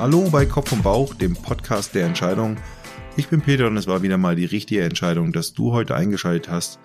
Hallo bei Kopf und Bauch, dem Podcast der Entscheidung. Ich bin Peter und es war wieder mal die richtige Entscheidung, dass du heute eingeschaltet hast.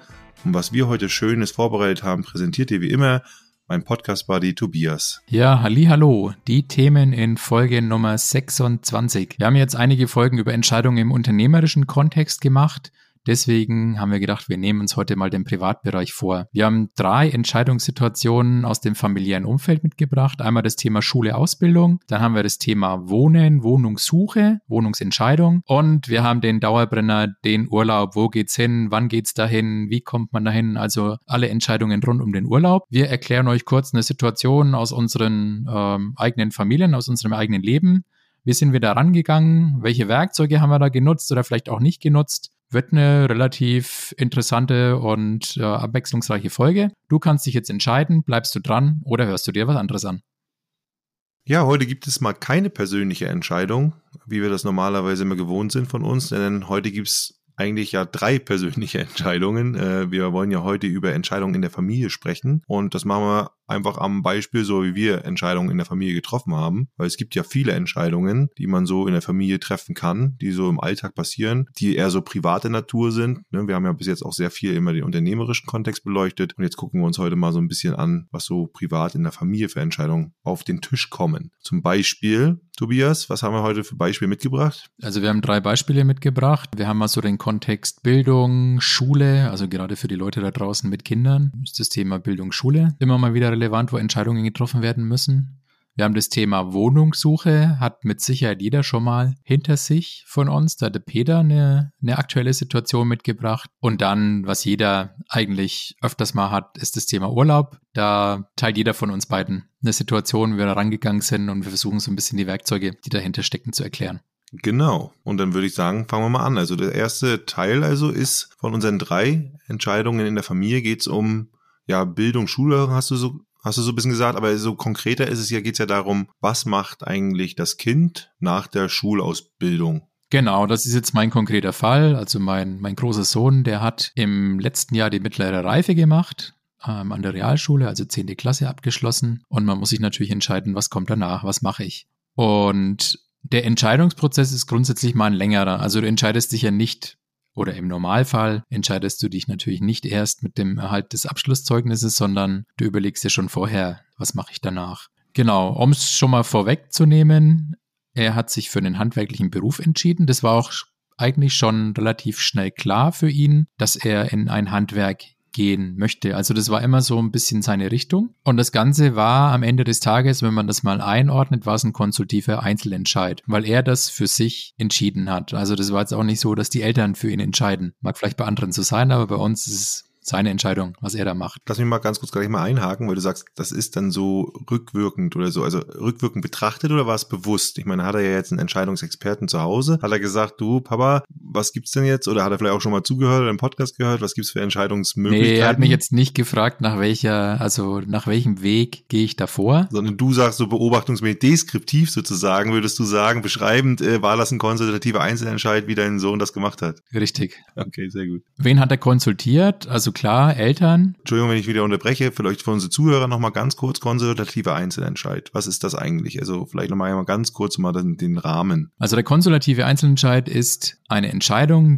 Und was wir heute Schönes vorbereitet haben, präsentiert dir wie immer mein Podcast-Buddy Tobias. Ja, halli, hallo. Die Themen in Folge Nummer 26. Wir haben jetzt einige Folgen über Entscheidungen im unternehmerischen Kontext gemacht. Deswegen haben wir gedacht, wir nehmen uns heute mal den Privatbereich vor. Wir haben drei Entscheidungssituationen aus dem familiären Umfeld mitgebracht. Einmal das Thema Schule, Ausbildung. Dann haben wir das Thema Wohnen, Wohnungssuche, Wohnungsentscheidung. Und wir haben den Dauerbrenner, den Urlaub. Wo geht's hin? Wann geht's dahin? Wie kommt man dahin? Also alle Entscheidungen rund um den Urlaub. Wir erklären euch kurz eine Situation aus unseren ähm, eigenen Familien, aus unserem eigenen Leben. Wie sind wir da rangegangen? Welche Werkzeuge haben wir da genutzt oder vielleicht auch nicht genutzt? Wird eine relativ interessante und äh, abwechslungsreiche Folge. Du kannst dich jetzt entscheiden, bleibst du dran oder hörst du dir was anderes an? Ja, heute gibt es mal keine persönliche Entscheidung, wie wir das normalerweise immer gewohnt sind von uns, denn heute gibt es eigentlich ja drei persönliche Entscheidungen. Äh, wir wollen ja heute über Entscheidungen in der Familie sprechen und das machen wir einfach am Beispiel, so wie wir Entscheidungen in der Familie getroffen haben. Weil es gibt ja viele Entscheidungen, die man so in der Familie treffen kann, die so im Alltag passieren, die eher so private Natur sind. Ne, wir haben ja bis jetzt auch sehr viel immer den unternehmerischen Kontext beleuchtet. Und jetzt gucken wir uns heute mal so ein bisschen an, was so privat in der Familie für Entscheidungen auf den Tisch kommen. Zum Beispiel, Tobias, was haben wir heute für Beispiele mitgebracht? Also wir haben drei Beispiele mitgebracht. Wir haben mal so den Kontext Bildung, Schule, also gerade für die Leute da draußen mit Kindern ist das Thema Bildung, Schule immer mal wieder relevant, wo Entscheidungen getroffen werden müssen. Wir haben das Thema Wohnungssuche, hat mit Sicherheit jeder schon mal hinter sich von uns. Da hat der Peter eine, eine aktuelle Situation mitgebracht. Und dann, was jeder eigentlich öfters mal hat, ist das Thema Urlaub. Da teilt jeder von uns beiden eine Situation, wie wir da rangegangen sind und wir versuchen so ein bisschen die Werkzeuge, die dahinter stecken, zu erklären. Genau. Und dann würde ich sagen, fangen wir mal an. Also der erste Teil also ist von unseren drei Entscheidungen in der Familie geht es um ja, Bildung, Schule, hast du so hast du so ein bisschen gesagt, aber so konkreter ist es ja, geht es ja darum, was macht eigentlich das Kind nach der Schulausbildung? Genau, das ist jetzt mein konkreter Fall. Also mein, mein großer Sohn, der hat im letzten Jahr die mittlere Reife gemacht, ähm, an der Realschule, also 10. Klasse abgeschlossen. Und man muss sich natürlich entscheiden, was kommt danach, was mache ich. Und der Entscheidungsprozess ist grundsätzlich mal ein längerer. Also du entscheidest dich ja nicht oder im Normalfall entscheidest du dich natürlich nicht erst mit dem Erhalt des Abschlusszeugnisses, sondern du überlegst dir schon vorher, was mache ich danach. Genau, um es schon mal vorwegzunehmen, er hat sich für einen handwerklichen Beruf entschieden. Das war auch eigentlich schon relativ schnell klar für ihn, dass er in ein Handwerk gehen möchte. Also das war immer so ein bisschen seine Richtung. Und das Ganze war am Ende des Tages, wenn man das mal einordnet, war es ein konsultiver Einzelentscheid, weil er das für sich entschieden hat. Also das war jetzt auch nicht so, dass die Eltern für ihn entscheiden. Mag vielleicht bei anderen so sein, aber bei uns ist es seine Entscheidung, was er da macht. Lass mich mal ganz kurz gleich mal einhaken, weil du sagst, das ist dann so rückwirkend oder so. Also rückwirkend betrachtet oder war es bewusst? Ich meine, hat er ja jetzt einen Entscheidungsexperten zu Hause? Hat er gesagt, du Papa, was gibt's denn jetzt? Oder hat er vielleicht auch schon mal zugehört oder im Podcast gehört? Was gibt's für Entscheidungsmöglichkeiten? Nee, er hat mich jetzt nicht gefragt, nach welcher, also nach welchem Weg gehe ich davor. Sondern du sagst so beobachtungsmäßig, deskriptiv sozusagen, würdest du sagen, beschreibend, äh, war das ein konsultativer Einzelentscheid, wie dein Sohn das gemacht hat? Richtig. Okay, sehr gut. Wen hat er konsultiert? Also klar, Eltern. Entschuldigung, wenn ich wieder unterbreche, vielleicht für unsere Zuhörer nochmal ganz kurz konsultativer Einzelentscheid. Was ist das eigentlich? Also vielleicht nochmal ganz kurz mal den, den Rahmen. Also der konsultative Einzelentscheid ist eine Entscheidung,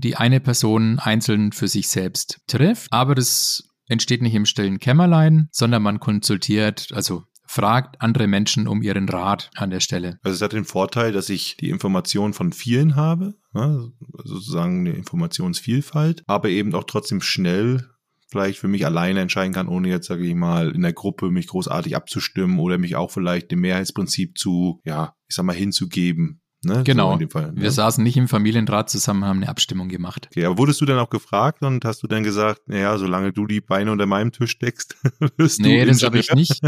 die eine Person einzeln für sich selbst trifft, aber das entsteht nicht im stillen Kämmerlein, sondern man konsultiert, also fragt andere Menschen um ihren Rat an der Stelle. Also es hat den Vorteil, dass ich die Information von vielen habe, ne, sozusagen eine Informationsvielfalt, aber eben auch trotzdem schnell vielleicht für mich alleine entscheiden kann, ohne jetzt, sage ich mal, in der Gruppe mich großartig abzustimmen oder mich auch vielleicht dem Mehrheitsprinzip zu, ja, ich sag mal, hinzugeben. Ne? Genau. So Fall, ne? Wir saßen nicht im Familienrat zusammen, haben eine Abstimmung gemacht. Okay, aber wurdest du dann auch gefragt und hast du dann gesagt, naja, solange du die Beine unter meinem Tisch steckst, wirst nee, du. Nee, das habe ich nicht.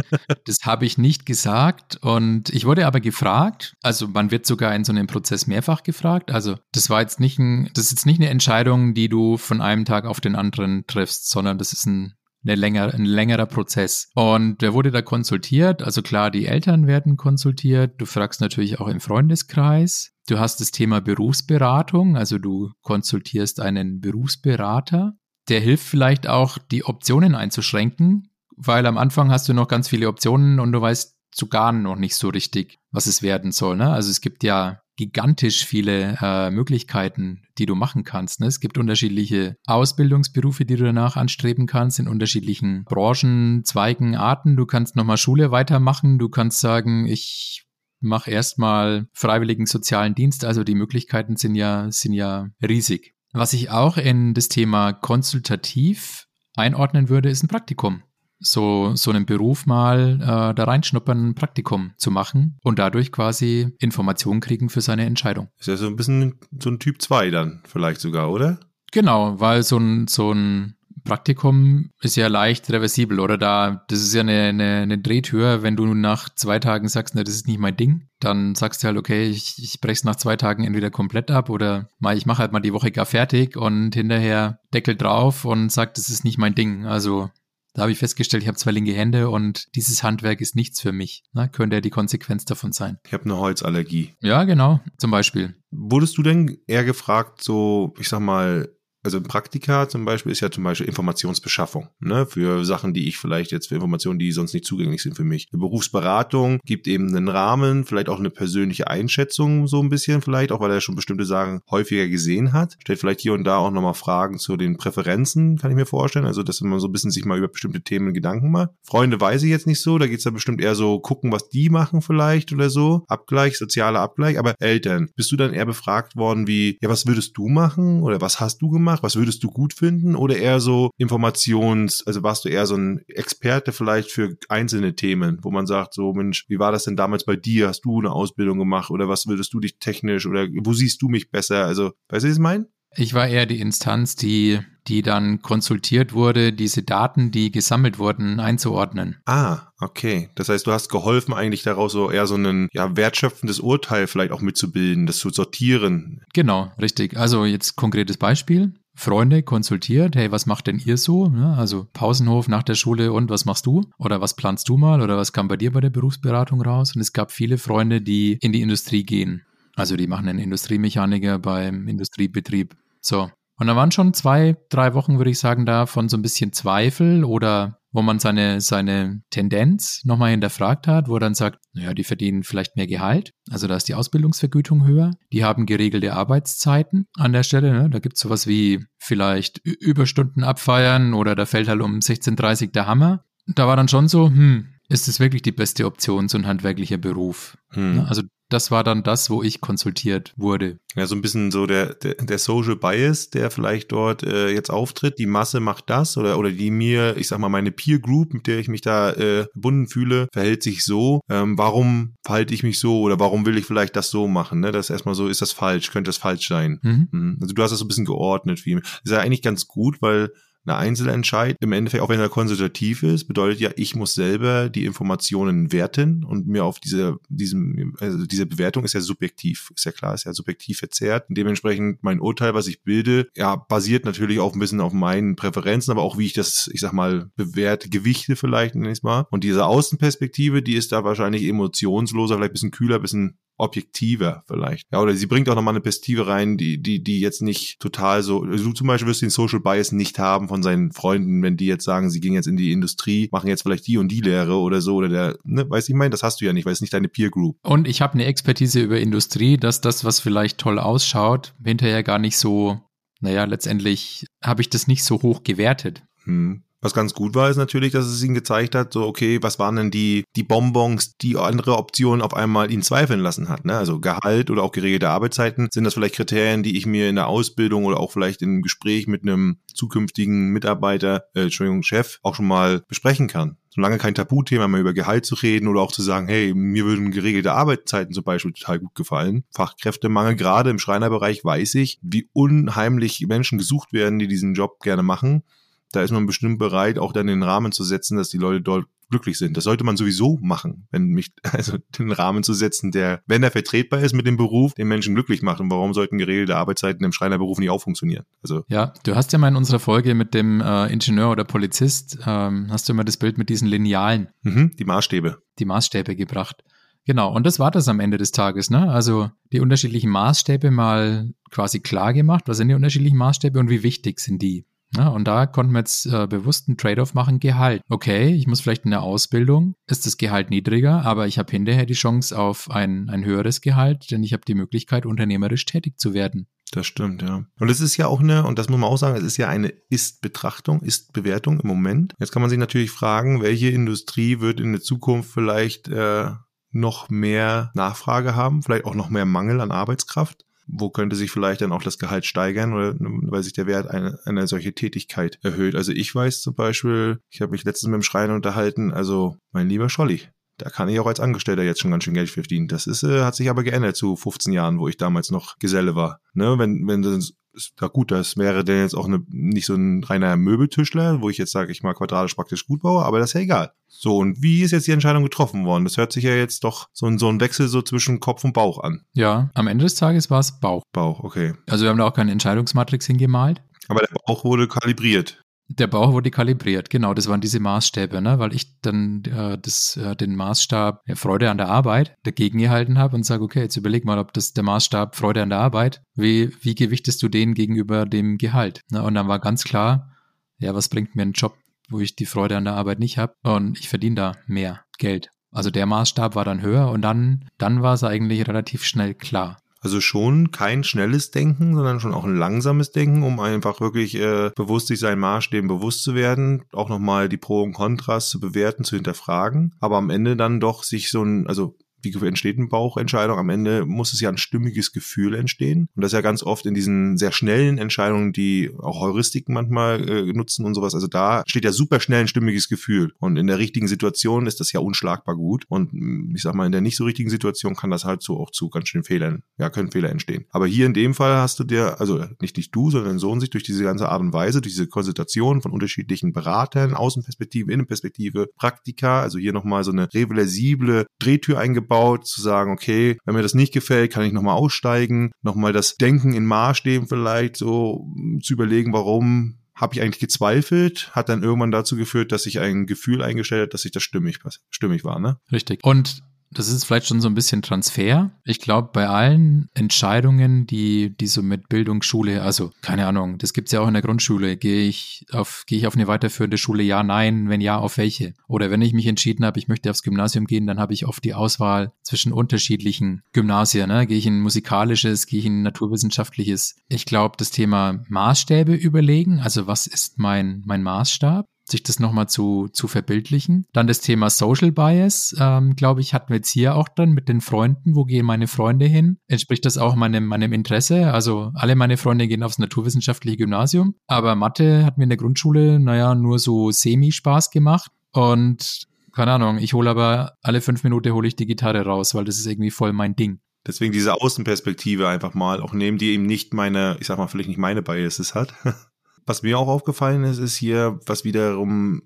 Das habe ich nicht gesagt. Und ich wurde aber gefragt. Also man wird sogar in so einem Prozess mehrfach gefragt. Also das war jetzt nicht ein, das ist jetzt nicht eine Entscheidung, die du von einem Tag auf den anderen triffst, sondern das ist ein eine länger, ein längerer Prozess. Und wer wurde da konsultiert? Also klar, die Eltern werden konsultiert. Du fragst natürlich auch im Freundeskreis. Du hast das Thema Berufsberatung, also du konsultierst einen Berufsberater. Der hilft vielleicht auch, die Optionen einzuschränken, weil am Anfang hast du noch ganz viele Optionen und du weißt so gar noch nicht so richtig, was es werden soll. Ne? Also es gibt ja gigantisch viele äh, Möglichkeiten, die du machen kannst. Ne? Es gibt unterschiedliche Ausbildungsberufe, die du danach anstreben kannst, in unterschiedlichen Branchen, Zweigen, Arten. Du kannst nochmal Schule weitermachen. Du kannst sagen, ich mache erstmal freiwilligen sozialen Dienst. Also die Möglichkeiten sind ja, sind ja riesig. Was ich auch in das Thema konsultativ einordnen würde, ist ein Praktikum so, so einen Beruf mal äh, da reinschnuppern, ein Praktikum zu machen und dadurch quasi Informationen kriegen für seine Entscheidung. Ist ja so ein bisschen so ein Typ 2 dann vielleicht sogar, oder? Genau, weil so ein, so ein Praktikum ist ja leicht reversibel, oder da, das ist ja eine, eine, eine Drehtür, wenn du nach zwei Tagen sagst, na, das ist nicht mein Ding, dann sagst du halt, okay, ich, ich brech's nach zwei Tagen entweder komplett ab oder mal, ich mache halt mal die Woche gar fertig und hinterher Deckel drauf und sag, das ist nicht mein Ding. Also da habe ich festgestellt, ich habe zwei linke Hände und dieses Handwerk ist nichts für mich. Ne? Könnte ja die Konsequenz davon sein. Ich habe eine Holzallergie. Ja, genau, zum Beispiel. Wurdest du denn eher gefragt, so, ich sag mal, also Praktika zum Beispiel ist ja zum Beispiel Informationsbeschaffung, ne, für Sachen, die ich vielleicht jetzt für Informationen, die sonst nicht zugänglich sind für mich. Eine Berufsberatung gibt eben einen Rahmen, vielleicht auch eine persönliche Einschätzung so ein bisschen vielleicht, auch weil er schon bestimmte Sachen häufiger gesehen hat. Stellt vielleicht hier und da auch nochmal Fragen zu den Präferenzen, kann ich mir vorstellen. Also, dass man so ein bisschen sich mal über bestimmte Themen Gedanken macht. Freunde weiß ich jetzt nicht so, da geht's da bestimmt eher so gucken, was die machen vielleicht oder so. Abgleich, sozialer Abgleich. Aber Eltern, bist du dann eher befragt worden wie, ja, was würdest du machen oder was hast du gemacht? Gemacht? Was würdest du gut finden? Oder eher so Informations, also warst du eher so ein Experte vielleicht für einzelne Themen, wo man sagt, so Mensch, wie war das denn damals bei dir? Hast du eine Ausbildung gemacht oder was würdest du dich technisch oder wo siehst du mich besser? Also, weißt du, was ich meine? Ich war eher die Instanz, die, die dann konsultiert wurde, diese Daten, die gesammelt wurden, einzuordnen. Ah, okay. Das heißt, du hast geholfen, eigentlich daraus so eher so ein ja, wertschöpfendes Urteil vielleicht auch mitzubilden, das zu sortieren. Genau, richtig. Also jetzt konkretes Beispiel. Freunde konsultiert, hey, was macht denn ihr so? Also Pausenhof nach der Schule und was machst du? Oder was planst du mal? Oder was kam bei dir bei der Berufsberatung raus? Und es gab viele Freunde, die in die Industrie gehen. Also die machen einen Industriemechaniker beim Industriebetrieb. So. Und da waren schon zwei, drei Wochen, würde ich sagen, da von so ein bisschen Zweifel oder wo man seine, seine Tendenz nochmal hinterfragt hat, wo er dann sagt, naja, die verdienen vielleicht mehr Gehalt, also da ist die Ausbildungsvergütung höher, die haben geregelte Arbeitszeiten an der Stelle, ne? da gibt's sowas wie vielleicht Überstunden abfeiern oder da fällt halt um 16.30 der Hammer. Da war dann schon so, hm, ist es wirklich die beste Option, so ein handwerklicher Beruf? Hm. Also das war dann das, wo ich konsultiert wurde. Ja, so ein bisschen so der, der, der Social Bias, der vielleicht dort äh, jetzt auftritt. Die Masse macht das oder, oder die mir, ich sag mal, meine Peer Group, mit der ich mich da äh, verbunden fühle, verhält sich so. Ähm, warum verhalte ich mich so oder warum will ich vielleicht das so machen? Ne? Das ist erstmal so, ist das falsch? Könnte das falsch sein? Mhm. mhm. Also du hast das so ein bisschen geordnet. Wie, das ist ja eigentlich ganz gut, weil eine Einzelentscheid, im Endeffekt, auch wenn er konsultativ ist, bedeutet ja, ich muss selber die Informationen werten und mir auf diese, diesem, also diese Bewertung ist ja subjektiv, ist ja klar, ist ja subjektiv verzerrt. Dementsprechend mein Urteil, was ich bilde, ja, basiert natürlich auch ein bisschen auf meinen Präferenzen, aber auch wie ich das, ich sag mal, bewerte, Gewichte vielleicht, nenne ich mal. Und diese Außenperspektive, die ist da wahrscheinlich emotionsloser, vielleicht ein bisschen kühler, ein bisschen objektiver vielleicht. Ja, oder sie bringt auch nochmal eine Perspektive rein, die, die, die jetzt nicht total so, also du zum Beispiel wirst den Social Bias nicht haben von seinen Freunden, wenn die jetzt sagen, sie gehen jetzt in die Industrie, machen jetzt vielleicht die und die Lehre oder so, oder der, ne, weiß ich mein, das hast du ja nicht, weil es nicht deine Peer Group. Und ich habe eine Expertise über Industrie, dass das, was vielleicht toll ausschaut, hinterher gar nicht so, naja, letztendlich habe ich das nicht so hoch gewertet. Hm. Was ganz gut war, ist natürlich, dass es ihn gezeigt hat, so, okay, was waren denn die, die Bonbons, die andere Optionen auf einmal ihn zweifeln lassen hat, ne? Also Gehalt oder auch geregelte Arbeitszeiten. Sind das vielleicht Kriterien, die ich mir in der Ausbildung oder auch vielleicht im Gespräch mit einem zukünftigen Mitarbeiter, äh, Entschuldigung, Chef auch schon mal besprechen kann? solange kein Tabuthema mehr über Gehalt zu reden oder auch zu sagen, hey, mir würden geregelte Arbeitszeiten zum Beispiel total gut gefallen. Fachkräftemangel, gerade im Schreinerbereich weiß ich, wie unheimlich Menschen gesucht werden, die diesen Job gerne machen da ist man bestimmt bereit, auch dann den Rahmen zu setzen, dass die Leute dort glücklich sind. Das sollte man sowieso machen, wenn mich, also den Rahmen zu setzen, der, wenn er vertretbar ist mit dem Beruf, den Menschen glücklich macht. Und warum sollten geregelte Arbeitszeiten im Schreinerberuf nicht auch funktionieren? Also. Ja, du hast ja mal in unserer Folge mit dem äh, Ingenieur oder Polizist, ähm, hast du immer das Bild mit diesen Linealen. Mhm, die Maßstäbe. Die Maßstäbe gebracht. Genau, und das war das am Ende des Tages, ne? Also die unterschiedlichen Maßstäbe mal quasi klar gemacht. Was sind die unterschiedlichen Maßstäbe und wie wichtig sind die? Ja, und da konnten wir jetzt äh, bewusst einen Trade-off machen, Gehalt. Okay, ich muss vielleicht in der Ausbildung, ist das Gehalt niedriger, aber ich habe hinterher die Chance auf ein, ein höheres Gehalt, denn ich habe die Möglichkeit, unternehmerisch tätig zu werden. Das stimmt, ja. Und es ist ja auch eine, und das muss man auch sagen, es ist ja eine Ist-Betrachtung, Ist-Bewertung im Moment. Jetzt kann man sich natürlich fragen, welche Industrie wird in der Zukunft vielleicht äh, noch mehr Nachfrage haben, vielleicht auch noch mehr Mangel an Arbeitskraft wo könnte sich vielleicht dann auch das Gehalt steigern oder weil sich der Wert einer, einer solche Tätigkeit erhöht. Also ich weiß zum Beispiel, ich habe mich letztens mit dem Schreiner unterhalten, also mein lieber Scholli, da kann ich auch als Angestellter jetzt schon ganz schön Geld verdienen. Das ist, äh, hat sich aber geändert zu 15 Jahren, wo ich damals noch Geselle war. Ne, wenn, wenn das ja gut, das wäre denn jetzt auch eine, nicht so ein reiner Möbeltischler, wo ich jetzt sage, ich mal quadratisch praktisch gut baue, aber das ist ja egal. So, und wie ist jetzt die Entscheidung getroffen worden? Das hört sich ja jetzt doch so ein, so ein Wechsel so zwischen Kopf und Bauch an. Ja, am Ende des Tages war es Bauch. Bauch, okay. Also wir haben da auch keine Entscheidungsmatrix hingemalt. Aber der Bauch wurde kalibriert. Der Bauch wurde kalibriert, genau, das waren diese Maßstäbe, ne? weil ich dann äh, das, äh, den Maßstab ja, Freude an der Arbeit dagegen gehalten habe und sage, okay, jetzt überleg mal, ob das der Maßstab Freude an der Arbeit, wie, wie gewichtest du den gegenüber dem Gehalt? Ne? Und dann war ganz klar, ja, was bringt mir ein Job, wo ich die Freude an der Arbeit nicht habe und ich verdiene da mehr Geld. Also der Maßstab war dann höher und dann, dann war es eigentlich relativ schnell klar. Also schon kein schnelles Denken, sondern schon auch ein langsames Denken, um einfach wirklich äh, bewusst sich seinen Maßstäben bewusst zu werden, auch nochmal die Pro und Kontras zu bewerten, zu hinterfragen, aber am Ende dann doch sich so ein, also wie entsteht eine Bauchentscheidung? Am Ende muss es ja ein stimmiges Gefühl entstehen. Und das ist ja ganz oft in diesen sehr schnellen Entscheidungen, die auch Heuristiken manchmal äh, nutzen und sowas. Also da steht ja super schnell ein stimmiges Gefühl. Und in der richtigen Situation ist das ja unschlagbar gut. Und mm, ich sag mal, in der nicht so richtigen Situation kann das halt so auch zu ganz schön Fehlern, ja, können Fehler entstehen. Aber hier in dem Fall hast du dir, also nicht nicht du, sondern dein Sohn sich durch diese ganze Art und Weise, durch diese Konsultation von unterschiedlichen Beratern, Außenperspektive, Innenperspektive, Praktika, also hier nochmal so eine reversible Drehtür eingebaut, aufgebaut, zu sagen, okay, wenn mir das nicht gefällt, kann ich nochmal aussteigen, nochmal das Denken in Maßstäben vielleicht so zu überlegen, warum habe ich eigentlich gezweifelt, hat dann irgendwann dazu geführt, dass ich ein Gefühl eingestellt hat, dass sich das stimmig, stimmig war, ne? Richtig. Und das ist vielleicht schon so ein bisschen Transfer. Ich glaube, bei allen Entscheidungen, die, die so mit Bildung, Schule, also keine Ahnung, das gibt's ja auch in der Grundschule. Gehe ich auf, gehe ich auf eine weiterführende Schule? Ja, nein. Wenn ja, auf welche? Oder wenn ich mich entschieden habe, ich möchte aufs Gymnasium gehen, dann habe ich oft die Auswahl zwischen unterschiedlichen Gymnasien. Ne? Gehe ich in musikalisches, gehe ich in naturwissenschaftliches? Ich glaube, das Thema Maßstäbe überlegen, also was ist mein, mein Maßstab? Sich das nochmal zu, zu verbildlichen. Dann das Thema Social Bias, ähm, glaube ich, hatten wir jetzt hier auch dann mit den Freunden. Wo gehen meine Freunde hin? Entspricht das auch meinem, meinem Interesse? Also alle meine Freunde gehen aufs naturwissenschaftliche Gymnasium, aber Mathe hat mir in der Grundschule, naja, nur so semi-Spaß gemacht und keine Ahnung, ich hole aber alle fünf Minuten hole ich die Gitarre raus, weil das ist irgendwie voll mein Ding. Deswegen diese Außenperspektive einfach mal auch nehmen, die eben nicht meine, ich sag mal, vielleicht nicht meine Biases hat. Was mir auch aufgefallen ist, ist hier, was wiederum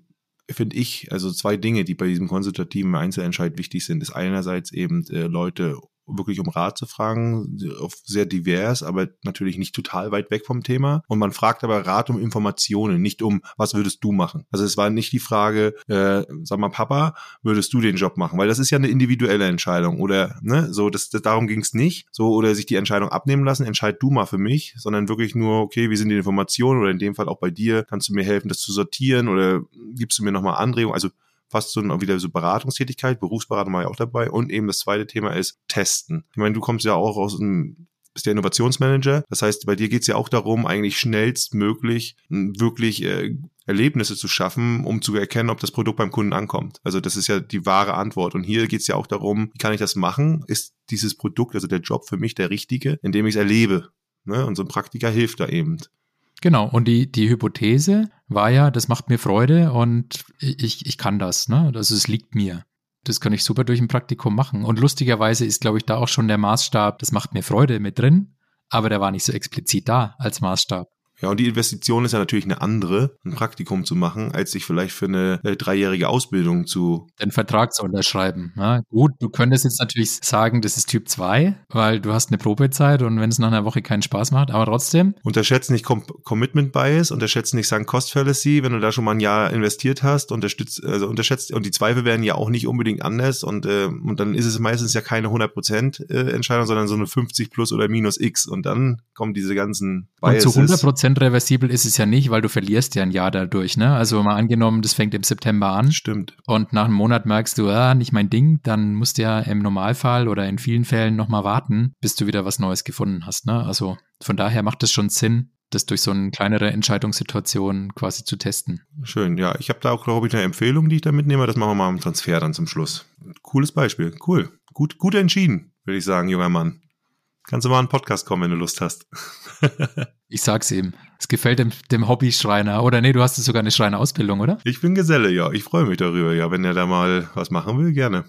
finde ich, also zwei Dinge, die bei diesem konsultativen Einzelentscheid wichtig sind, ist einerseits eben äh, Leute wirklich um Rat zu fragen, sehr divers, aber natürlich nicht total weit weg vom Thema. Und man fragt aber Rat um Informationen, nicht um, was würdest du machen? Also es war nicht die Frage, äh, sag mal, Papa, würdest du den Job machen? Weil das ist ja eine individuelle Entscheidung oder, ne, so, das, das darum ging es nicht, so, oder sich die Entscheidung abnehmen lassen, entscheid du mal für mich, sondern wirklich nur, okay, wie sind die Informationen oder in dem Fall auch bei dir, kannst du mir helfen, das zu sortieren oder gibst du mir nochmal Anregungen? Also fast so wieder so Beratungstätigkeit, Berufsberatung war ja auch dabei. Und eben das zweite Thema ist Testen. Ich meine, du kommst ja auch aus einem bist der Innovationsmanager. Das heißt, bei dir geht es ja auch darum, eigentlich schnellstmöglich wirklich äh, Erlebnisse zu schaffen, um zu erkennen, ob das Produkt beim Kunden ankommt. Also das ist ja die wahre Antwort. Und hier geht es ja auch darum, wie kann ich das machen? Ist dieses Produkt, also der Job für mich der richtige, indem ich es erlebe? Ne? Und so ein Praktiker hilft da eben. Genau, und die, die Hypothese war ja, das macht mir Freude und ich, ich kann das, ne? Also es liegt mir. Das kann ich super durch ein Praktikum machen. Und lustigerweise ist, glaube ich, da auch schon der Maßstab, das macht mir Freude mit drin, aber der war nicht so explizit da als Maßstab. Ja, und die Investition ist ja natürlich eine andere, ein Praktikum zu machen, als sich vielleicht für eine äh, dreijährige Ausbildung zu. Den Vertrag zu unterschreiben. Ja, gut, du könntest jetzt natürlich sagen, das ist Typ 2, weil du hast eine Probezeit und wenn es nach einer Woche keinen Spaß macht, aber trotzdem. Unterschätze nicht Com Commitment Bias, unterschätze nicht Sunk Cost Fallacy, wenn du da schon mal ein Jahr investiert hast, unterstützt, also unterschätzt, und die Zweifel werden ja auch nicht unbedingt anders und, äh, und dann ist es meistens ja keine 100% äh, Entscheidung, sondern so eine 50 plus oder minus X und dann kommen diese ganzen Biases. Und zu 100% 100% reversibel ist es ja nicht, weil du verlierst ja ein Jahr dadurch, ne? Also mal angenommen, das fängt im September an. Stimmt. Und nach einem Monat merkst du, ah, nicht mein Ding, dann musst du ja im Normalfall oder in vielen Fällen nochmal warten, bis du wieder was Neues gefunden hast, ne? Also von daher macht es schon Sinn, das durch so eine kleinere Entscheidungssituation quasi zu testen. Schön, ja. Ich habe da auch, glaube ich, eine Empfehlung, die ich da mitnehme. Das machen wir mal im Transfer dann zum Schluss. Cooles Beispiel. Cool. Gut, gut entschieden, würde ich sagen, junger Mann. Kannst du mal einen Podcast kommen, wenn du Lust hast. ich sag's ihm. Es gefällt dem, dem Hobby-Schreiner. Oder nee, du hast sogar eine Schreinerausbildung, oder? Ich bin Geselle, ja. Ich freue mich darüber. Ja, wenn er da mal was machen will, gerne.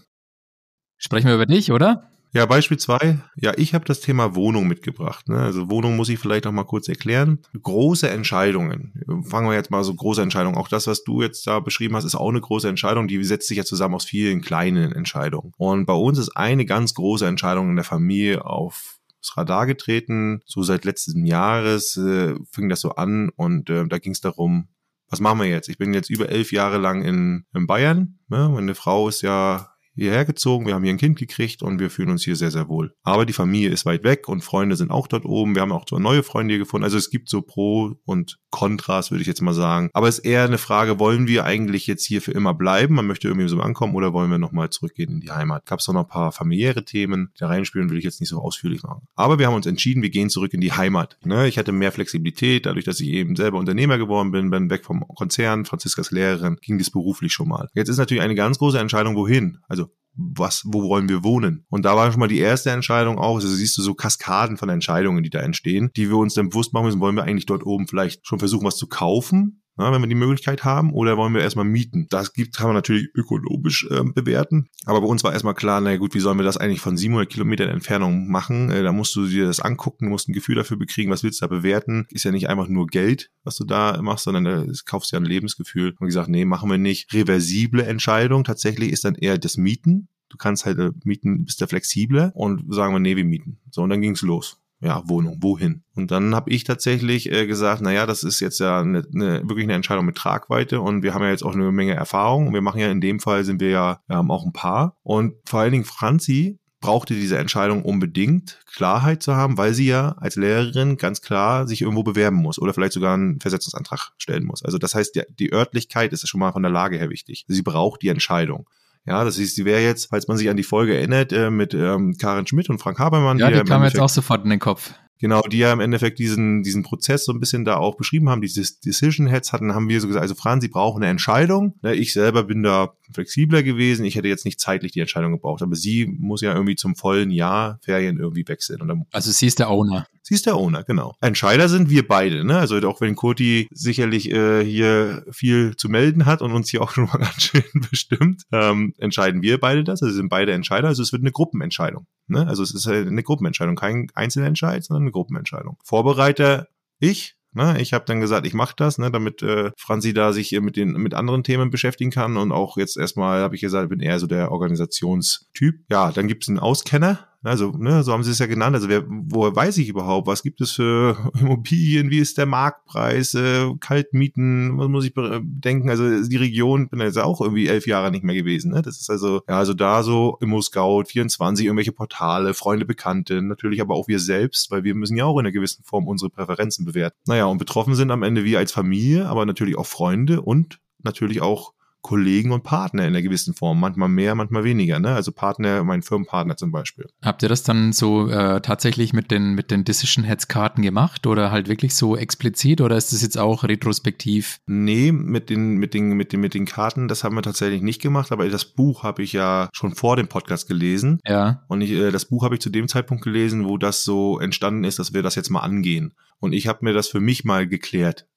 Sprechen wir über dich, oder? Ja, Beispiel zwei. Ja, ich habe das Thema Wohnung mitgebracht. Ne? Also Wohnung muss ich vielleicht noch mal kurz erklären. Große Entscheidungen. Fangen wir jetzt mal so große Entscheidungen. Auch das, was du jetzt da beschrieben hast, ist auch eine große Entscheidung. Die setzt sich ja zusammen aus vielen kleinen Entscheidungen. Und bei uns ist eine ganz große Entscheidung in der Familie auf das Radar getreten. So seit letztem Jahres äh, fing das so an und äh, da ging es darum, was machen wir jetzt? Ich bin jetzt über elf Jahre lang in, in Bayern. Ne? Meine Frau ist ja hierher gezogen, wir haben hier ein Kind gekriegt und wir fühlen uns hier sehr, sehr wohl. Aber die Familie ist weit weg und Freunde sind auch dort oben. Wir haben auch so neue Freunde hier gefunden. Also es gibt so Pro und Kontras, würde ich jetzt mal sagen. Aber es ist eher eine Frage, wollen wir eigentlich jetzt hier für immer bleiben? Man möchte irgendwie so ankommen oder wollen wir nochmal zurückgehen in die Heimat? Gab es noch ein paar familiäre Themen, da reinspielen will ich jetzt nicht so ausführlich machen. Aber wir haben uns entschieden, wir gehen zurück in die Heimat. Ne? Ich hatte mehr Flexibilität, dadurch, dass ich eben selber Unternehmer geworden bin, bin weg vom Konzern, Franziskas Lehrerin, ging das beruflich schon mal. Jetzt ist natürlich eine ganz große Entscheidung, wohin. Also was, wo wollen wir wohnen? Und da war schon mal die erste Entscheidung auch, also siehst du so Kaskaden von Entscheidungen, die da entstehen, die wir uns dann bewusst machen müssen, wollen wir eigentlich dort oben vielleicht schon versuchen, was zu kaufen ja, wenn wir die Möglichkeit haben, oder wollen wir erstmal mieten? Das gibt, kann man natürlich ökologisch äh, bewerten. Aber bei uns war erstmal klar, na gut, wie sollen wir das eigentlich von 700 Kilometern Entfernung machen? Äh, da musst du dir das angucken, musst ein Gefühl dafür bekriegen, was willst du da bewerten? Ist ja nicht einfach nur Geld, was du da machst, sondern da kaufst ja ein Lebensgefühl. Und gesagt, nee, machen wir nicht. Reversible Entscheidung tatsächlich ist dann eher das Mieten. Du kannst halt äh, mieten, bist da flexibler und sagen wir, nee, wir mieten. So, und dann ging's los ja, Wohnung, wohin? Und dann habe ich tatsächlich äh, gesagt, naja, das ist jetzt ja eine, eine, wirklich eine Entscheidung mit Tragweite und wir haben ja jetzt auch eine Menge Erfahrung und wir machen ja in dem Fall sind wir ja, haben auch ein Paar und vor allen Dingen Franzi brauchte diese Entscheidung unbedingt, Klarheit zu haben, weil sie ja als Lehrerin ganz klar sich irgendwo bewerben muss oder vielleicht sogar einen Versetzungsantrag stellen muss. Also das heißt, die, die Örtlichkeit ist schon mal von der Lage her wichtig. Sie braucht die Entscheidung. Ja, das ist, sie wäre jetzt, falls man sich an die Folge erinnert, äh, mit ähm, Karin Schmidt und Frank Habermann. Ja, die, die kam jetzt auch sofort in den Kopf. Genau, die ja im Endeffekt diesen, diesen Prozess so ein bisschen da auch beschrieben haben, diese Decision Heads hatten, haben wir so gesagt, also Fran, Sie brauchen eine Entscheidung. Ne, ich selber bin da flexibler gewesen. Ich hätte jetzt nicht zeitlich die Entscheidung gebraucht, aber sie muss ja irgendwie zum vollen Jahr Ferien irgendwie wechseln. Also sie ist der Owner. Sie ist der Owner, genau. Entscheider sind wir beide, ne? Also auch wenn Kurti sicherlich äh, hier viel zu melden hat und uns hier auch schon mal ganz schön bestimmt, ähm, entscheiden wir beide das. Also sind beide Entscheider. Also es wird eine Gruppenentscheidung. Ne? Also es ist eine Gruppenentscheidung, kein Einzelentscheid, sondern eine Gruppenentscheidung. Vorbereiter ich, Ne, ich habe dann gesagt, ich mache das, ne, damit äh, Franzi da sich mit den mit anderen Themen beschäftigen kann und auch jetzt erstmal habe ich gesagt, bin eher so der Organisationstyp. Ja, dann gibt's einen Auskenner, also, ne, so haben sie es ja genannt. Also, wer, woher weiß ich überhaupt? Was gibt es für Immobilien? Wie ist der Marktpreis? Äh, Kaltmieten? Was muss ich bedenken? Also, die Region bin jetzt auch irgendwie elf Jahre nicht mehr gewesen. Ne? Das ist also, ja, also da so Immo Scout 24, irgendwelche Portale, Freunde, Bekannte, natürlich aber auch wir selbst, weil wir müssen ja auch in einer gewissen Form unsere Präferenzen bewerten. Naja, und betroffen sind am Ende wir als Familie, aber natürlich auch Freunde und natürlich auch Kollegen und Partner in einer gewissen Form. Manchmal mehr, manchmal weniger. Ne? Also Partner, mein Firmenpartner zum Beispiel. Habt ihr das dann so äh, tatsächlich mit den, mit den Decision Heads Karten gemacht oder halt wirklich so explizit oder ist das jetzt auch retrospektiv? Nee, mit den, mit den, mit den, mit den Karten, das haben wir tatsächlich nicht gemacht, aber das Buch habe ich ja schon vor dem Podcast gelesen. Ja. Und ich, äh, das Buch habe ich zu dem Zeitpunkt gelesen, wo das so entstanden ist, dass wir das jetzt mal angehen. Und ich habe mir das für mich mal geklärt.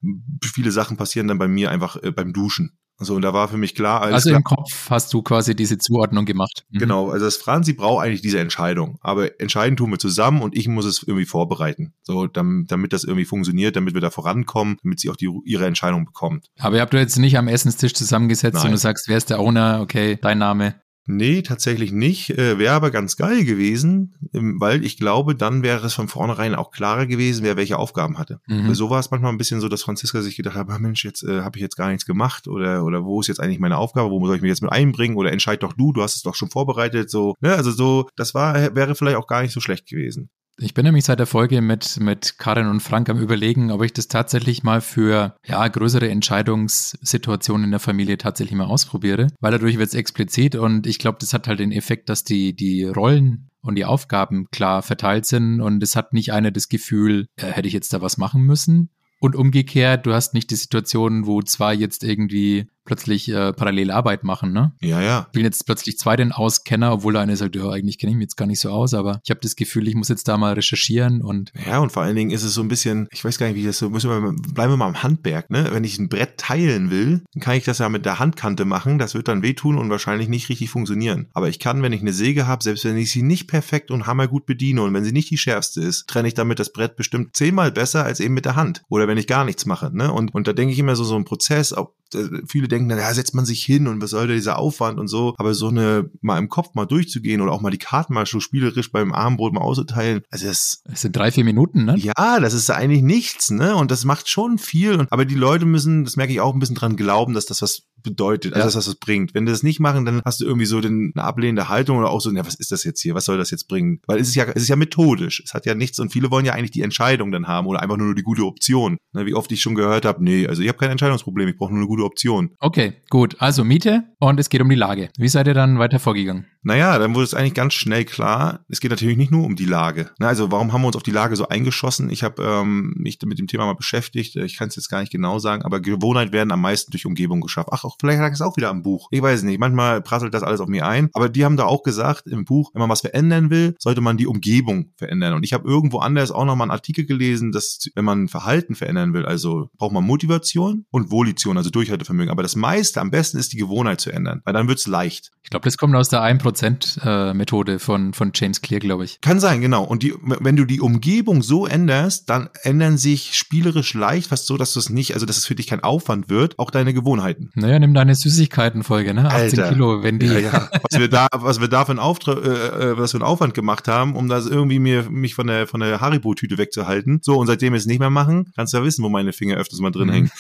Viele Sachen passieren dann bei mir einfach äh, beim Duschen. So, und da war für mich klar, alles Also klar, im Kopf hast du quasi diese Zuordnung gemacht. Mhm. Genau, also das Franzi braucht eigentlich diese Entscheidung. Aber entscheiden tun wir zusammen und ich muss es irgendwie vorbereiten. So, damit, damit das irgendwie funktioniert, damit wir da vorankommen, damit sie auch die, ihre Entscheidung bekommt. Aber ihr habt euch jetzt nicht am Essenstisch zusammengesetzt Nein. und du sagst, wer ist der Owner? Okay, dein Name. Nee, tatsächlich nicht. Äh, wäre aber ganz geil gewesen, weil ich glaube, dann wäre es von vornherein auch klarer gewesen, wer welche Aufgaben hatte. Mhm. So war es manchmal ein bisschen so, dass Franziska sich gedacht hat, Mensch, jetzt äh, habe ich jetzt gar nichts gemacht oder oder wo ist jetzt eigentlich meine Aufgabe, wo soll ich mich jetzt mit einbringen oder entscheid doch du, du hast es doch schon vorbereitet, so. Ne? Also so, das war wäre vielleicht auch gar nicht so schlecht gewesen. Ich bin nämlich seit der Folge mit, mit Karin und Frank am überlegen, ob ich das tatsächlich mal für ja, größere Entscheidungssituationen in der Familie tatsächlich mal ausprobiere, weil dadurch wird es explizit und ich glaube, das hat halt den Effekt, dass die, die Rollen und die Aufgaben klar verteilt sind und es hat nicht einer das Gefühl, äh, hätte ich jetzt da was machen müssen. Und umgekehrt, du hast nicht die Situation, wo zwei jetzt irgendwie plötzlich äh, parallel Arbeit machen, ne? Ja, ja. Ich bin jetzt plötzlich zwei den Auskenner, obwohl der eine sagt, ja, eigentlich kenne ich mich jetzt gar nicht so aus, aber ich habe das Gefühl, ich muss jetzt da mal recherchieren und. Ja, und vor allen Dingen ist es so ein bisschen, ich weiß gar nicht, wie das so, müssen wir, bleiben wir mal am Handwerk, ne? Wenn ich ein Brett teilen will, dann kann ich das ja mit der Handkante machen, das wird dann wehtun und wahrscheinlich nicht richtig funktionieren. Aber ich kann, wenn ich eine Säge habe, selbst wenn ich sie nicht perfekt und hammergut bediene und wenn sie nicht die schärfste ist, trenne ich damit das Brett bestimmt zehnmal besser als eben mit der Hand. Oder wenn ich gar nichts mache, ne? Und, und da denke ich immer so, so ein Prozess, äh, viele denken dann, ja, setzt man sich hin und was soll dieser Aufwand und so. Aber so eine mal im Kopf mal durchzugehen oder auch mal die Karten mal so spielerisch beim Armbrot mal auszuteilen, also das. Das sind drei, vier Minuten, ne? Ja, das ist eigentlich nichts, ne? Und das macht schon viel. Aber die Leute müssen, das merke ich auch ein bisschen dran glauben, dass das was bedeutet, also ja. das, was das bringt. Wenn die das nicht machen, dann hast du irgendwie so den, eine ablehnende Haltung oder auch so, ja, was ist das jetzt hier? Was soll das jetzt bringen? Weil es ist ja, es ist ja methodisch. Es hat ja nichts und viele wollen ja eigentlich die Entscheidung dann haben oder einfach nur die gute Option. Ne, wie oft ich schon gehört habe, nee, also ich habe kein Entscheidungsproblem, ich brauche nur eine gute Option. Okay, gut. Also Miete und es geht um die Lage. Wie seid ihr dann weiter vorgegangen? Naja, dann wurde es eigentlich ganz schnell klar, es geht natürlich nicht nur um die Lage. Na, also warum haben wir uns auf die Lage so eingeschossen? Ich habe ähm, mich mit dem Thema mal beschäftigt. Ich kann es jetzt gar nicht genau sagen, aber Gewohnheit werden am meisten durch Umgebung geschafft. Ach, auch, vielleicht lag es auch wieder am Buch. Ich weiß nicht. Manchmal prasselt das alles auf mir ein. Aber die haben da auch gesagt im Buch, wenn man was verändern will, sollte man die Umgebung verändern. Und ich habe irgendwo anders auch nochmal einen Artikel gelesen, dass wenn man Verhalten verändern will, also braucht man Motivation und Volition, also Durchhaltevermögen. Aber das meiste, am besten ist die Gewohnheit zu ändern, weil dann wird's leicht. Ich glaube, das kommt aus der 1%-Methode äh, von, von James Clear, glaube ich. Kann sein, genau. Und die, wenn du die Umgebung so änderst, dann ändern sich spielerisch leicht, fast so, dass du es nicht, also dass es für dich kein Aufwand wird, auch deine Gewohnheiten. Naja, nimm deine Süßigkeitenfolge, ne? 18 Alter. Kilo, wenn die. Ja, ja. Was wir da, was wir da für einen Auftrag, äh, äh, was für einen Aufwand gemacht haben, um das irgendwie mir, mich von der, von der Haribo-Tüte wegzuhalten. So, und seitdem wir es nicht mehr machen, kannst du ja wissen, wo meine Finger öfters mal drin mhm. hängen.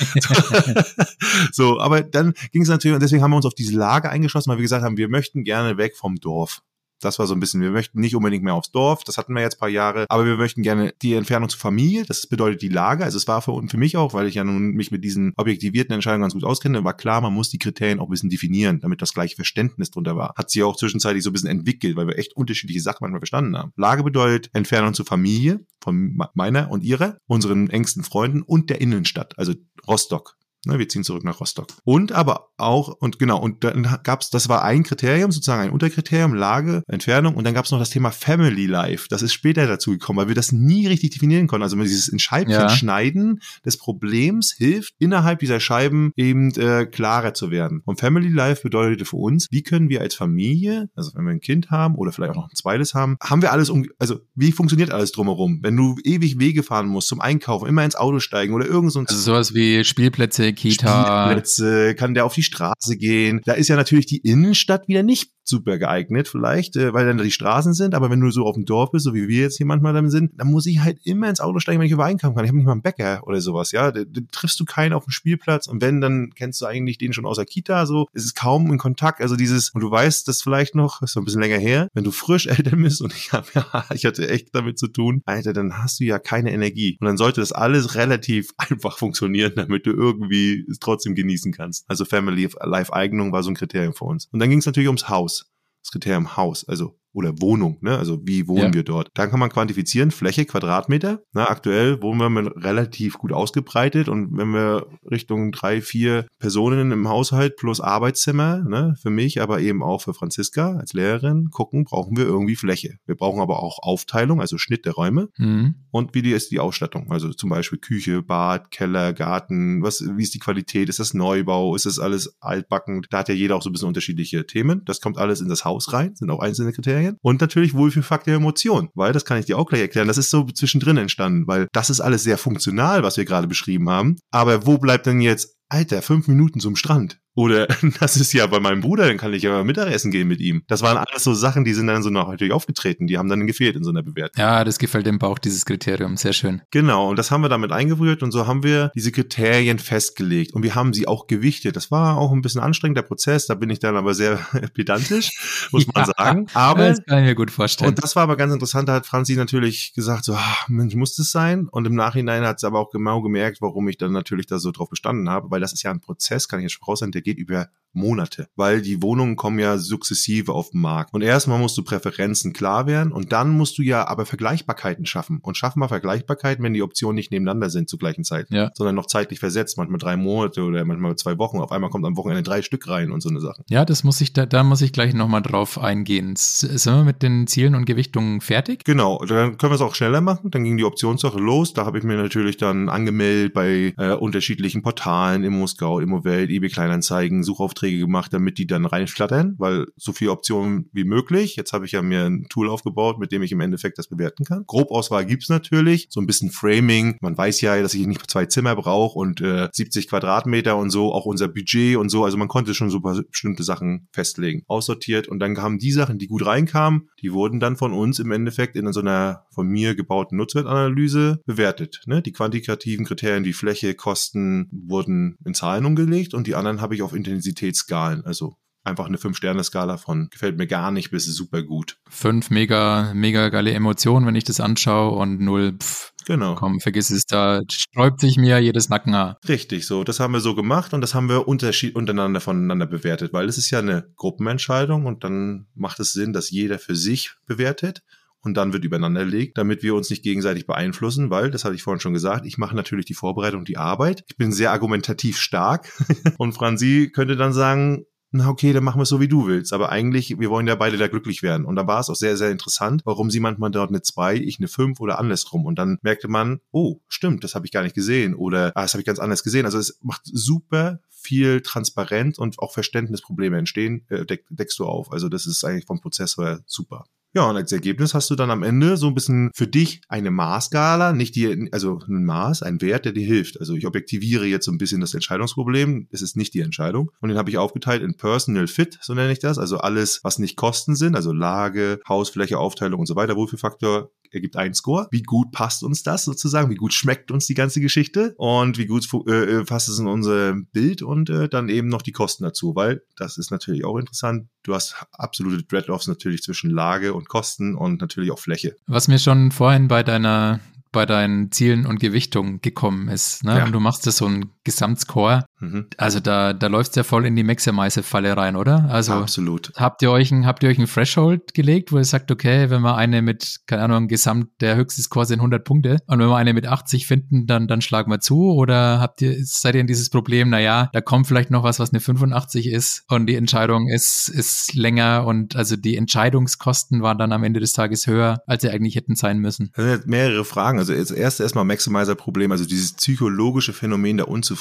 so, aber dann ging es natürlich, und deswegen haben wir uns auf diese Lage eingeschlossen, weil wir gesagt haben, wir möchten gerne weg vom Dorf. Das war so ein bisschen, wir möchten nicht unbedingt mehr aufs Dorf, das hatten wir jetzt paar Jahre, aber wir möchten gerne die Entfernung zur Familie, das bedeutet die Lage. Also es war für, für mich auch, weil ich ja nun mich mit diesen objektivierten Entscheidungen ganz gut auskenne, war klar, man muss die Kriterien auch ein bisschen definieren, damit das gleiche Verständnis drunter war. Hat sich auch zwischenzeitlich so ein bisschen entwickelt, weil wir echt unterschiedliche Sachen manchmal verstanden haben. Lage bedeutet Entfernung zur Familie von meiner und ihrer, unseren engsten Freunden und der Innenstadt, also Rostock. Ne, wir ziehen zurück nach Rostock. Und aber auch, und genau, und dann gab's, das war ein Kriterium, sozusagen ein Unterkriterium, Lage, Entfernung, und dann gab's noch das Thema Family Life. Das ist später dazu gekommen, weil wir das nie richtig definieren konnten. Also dieses in Scheibchen ja. schneiden des Problems hilft, innerhalb dieser Scheiben eben äh, klarer zu werden. Und Family Life bedeutete für uns, wie können wir als Familie, also wenn wir ein Kind haben oder vielleicht auch noch ein zweites haben, haben wir alles um, also wie funktioniert alles drumherum? Wenn du ewig Wege fahren musst zum Einkaufen, immer ins Auto steigen oder irgend so ein Also sowas wie Spielplätze Kita. Spielplätze, kann der auf die Straße gehen. Da ist ja natürlich die Innenstadt wieder nicht super geeignet vielleicht, äh, weil dann da die Straßen sind. Aber wenn du so auf dem Dorf bist, so wie wir jetzt hier manchmal dann sind, dann muss ich halt immer ins Auto steigen, wenn ich über einkaufen kann. Ich habe nicht mal einen Bäcker oder sowas, ja. Da, da triffst du keinen auf dem Spielplatz und wenn, dann kennst du eigentlich den schon aus der Kita, so. Es ist kaum in Kontakt. Also dieses, und du weißt das vielleicht noch, ist so ein bisschen länger her, wenn du frisch Eltern bist und ich habe ja, ich hatte echt damit zu tun, Alter, dann hast du ja keine Energie. Und dann sollte das alles relativ einfach funktionieren, damit du irgendwie irgendwie es trotzdem genießen kannst. Also Family Life Eignung war so ein Kriterium für uns. Und dann ging es natürlich ums Haus. Das Kriterium Haus. Also oder Wohnung, ne? Also wie wohnen ja. wir dort? Dann kann man quantifizieren, Fläche, Quadratmeter. Na, aktuell wohnen wir relativ gut ausgebreitet und wenn wir Richtung drei, vier Personen im Haushalt plus Arbeitszimmer, ne, für mich, aber eben auch für Franziska als Lehrerin gucken, brauchen wir irgendwie Fläche. Wir brauchen aber auch Aufteilung, also Schnitt der Räume mhm. und wie die ist die Ausstattung. Also zum Beispiel Küche, Bad, Keller, Garten, was, wie ist die Qualität? Ist das Neubau? Ist das alles altbacken? Da hat ja jeder auch so ein bisschen unterschiedliche Themen. Das kommt alles in das Haus rein, sind auch einzelne Kriterien. Kriterien und natürlich Wohlfühlfaktor Emotion, weil das kann ich dir auch gleich erklären. Das ist so zwischendrin entstanden, weil das ist alles sehr funktional, was wir gerade beschrieben haben. Aber wo bleibt denn jetzt Alter, fünf Minuten zum Strand Oder das ist ja bei meinem Bruder, dann kann ich ja Mittagessen gehen mit ihm. Das waren alles so Sachen, die sind dann so natürlich aufgetreten. Die haben dann gefehlt in so einer Bewertung. Ja, das gefällt dem Bauch, dieses Kriterium. Sehr schön. Genau. Und das haben wir damit eingebrüht und so haben wir diese Kriterien festgelegt. Und wir haben sie auch gewichtet. Das war auch ein bisschen anstrengender Prozess. Da bin ich dann aber sehr pedantisch, muss man sagen. Aber das kann ich mir gut vorstellen. Und das war aber ganz interessant. Da hat Franzi natürlich gesagt, so, ach, Mensch, muss das sein? Und im Nachhinein hat sie aber auch genau gemerkt, warum ich dann natürlich da so drauf bestanden habe, weil das ist ja ein Prozess, kann ich jetzt schon raus der geht über Monate, weil die Wohnungen kommen ja sukzessive auf den Markt. Und erstmal musst du Präferenzen klar werden und dann musst du ja aber Vergleichbarkeiten schaffen. Und schaffen wir Vergleichbarkeiten, wenn die Optionen nicht nebeneinander sind zur gleichen Zeit, ja. sondern noch zeitlich versetzt, manchmal drei Monate oder manchmal zwei Wochen. Auf einmal kommt am Wochenende drei Stück rein und so eine Sache. Ja, das muss ich, da, da muss ich gleich nochmal drauf eingehen. Sind wir mit den Zielen und Gewichtungen fertig? Genau, dann können wir es auch schneller machen. Dann ging die Optionssache los. Da habe ich mir natürlich dann angemeldet bei äh, unterschiedlichen Portalen, Immo Scout, Immowelt, eBay Kleinanzeigen, Suchaufträge gemacht, damit die dann reinflattern, weil so viele Optionen wie möglich. Jetzt habe ich ja mir ein Tool aufgebaut, mit dem ich im Endeffekt das bewerten kann. Grobauswahl gibt's natürlich, so ein bisschen Framing. Man weiß ja, dass ich nicht zwei Zimmer brauche und äh, 70 Quadratmeter und so, auch unser Budget und so. Also man konnte schon super bestimmte Sachen festlegen, aussortiert und dann kamen die Sachen, die gut reinkamen, die wurden dann von uns im Endeffekt in so einer von mir gebauten Nutzwertanalyse bewertet. Ne? Die quantitativen Kriterien wie Fläche, Kosten wurden in Zahlen umgelegt und die anderen habe ich auf Intensitätsskalen, also einfach eine Fünf-Sterne-Skala von gefällt mir gar nicht bis super gut. Fünf mega, mega geile Emotionen, wenn ich das anschaue und null, pff, Genau. komm, vergiss es, da sträubt sich mir jedes Nackenhaar. Richtig, so. Das haben wir so gemacht und das haben wir unterschied untereinander voneinander bewertet, weil es ist ja eine Gruppenentscheidung und dann macht es Sinn, dass jeder für sich bewertet und dann wird übereinander legt, damit wir uns nicht gegenseitig beeinflussen, weil, das hatte ich vorhin schon gesagt, ich mache natürlich die Vorbereitung, die Arbeit. Ich bin sehr argumentativ stark und Franzi könnte dann sagen, na okay, dann machen wir es so, wie du willst. Aber eigentlich, wir wollen ja beide da glücklich werden. Und da war es auch sehr, sehr interessant, warum sie manchmal dort eine 2, ich eine 5 oder andersrum. Und dann merkte man, oh, stimmt, das habe ich gar nicht gesehen. Oder ah, das habe ich ganz anders gesehen. Also es macht super viel transparent und auch Verständnisprobleme entstehen, äh, deck, deckst du auf. Also das ist eigentlich vom Prozessor her super. Ja, und als Ergebnis hast du dann am Ende so ein bisschen für dich eine Maßskala, nicht die, also ein Maß, ein Wert, der dir hilft. Also ich objektiviere jetzt so ein bisschen das Entscheidungsproblem. Es ist nicht die Entscheidung. Und den habe ich aufgeteilt in Personal Fit, so nenne ich das. Also alles, was nicht Kosten sind, also Lage, Hausfläche, Aufteilung und so weiter. Wohlfühlfaktor ergibt einen Score. Wie gut passt uns das sozusagen? Wie gut schmeckt uns die ganze Geschichte? Und wie gut äh, passt es in unser Bild? Und äh, dann eben noch die Kosten dazu, weil das ist natürlich auch interessant. Du hast absolute Dread-Offs natürlich zwischen Lage und Kosten und natürlich auch Fläche. Was mir schon vorhin bei deiner bei deinen Zielen und Gewichtungen gekommen ist. Ne? Ja. Und du machst das so ein Gesamtscore. Mhm. Also da, da läuft's ja voll in die Maximize-Falle rein, oder? Also Absolut. habt ihr euch ein, habt ihr euch ein Threshold gelegt, wo ihr sagt, okay, wenn wir eine mit, keine Ahnung, Gesamt, der höchste Score sind 100 Punkte und wenn wir eine mit 80 finden, dann, dann schlagen wir zu oder habt ihr, seid ihr in dieses Problem, naja, da kommt vielleicht noch was, was eine 85 ist und die Entscheidung ist, ist länger und also die Entscheidungskosten waren dann am Ende des Tages höher, als sie eigentlich hätten sein müssen. Das sind jetzt mehrere Fragen. Also das erste erstmal Maximizer-Problem, also dieses psychologische Phänomen der Unzufriedenheit,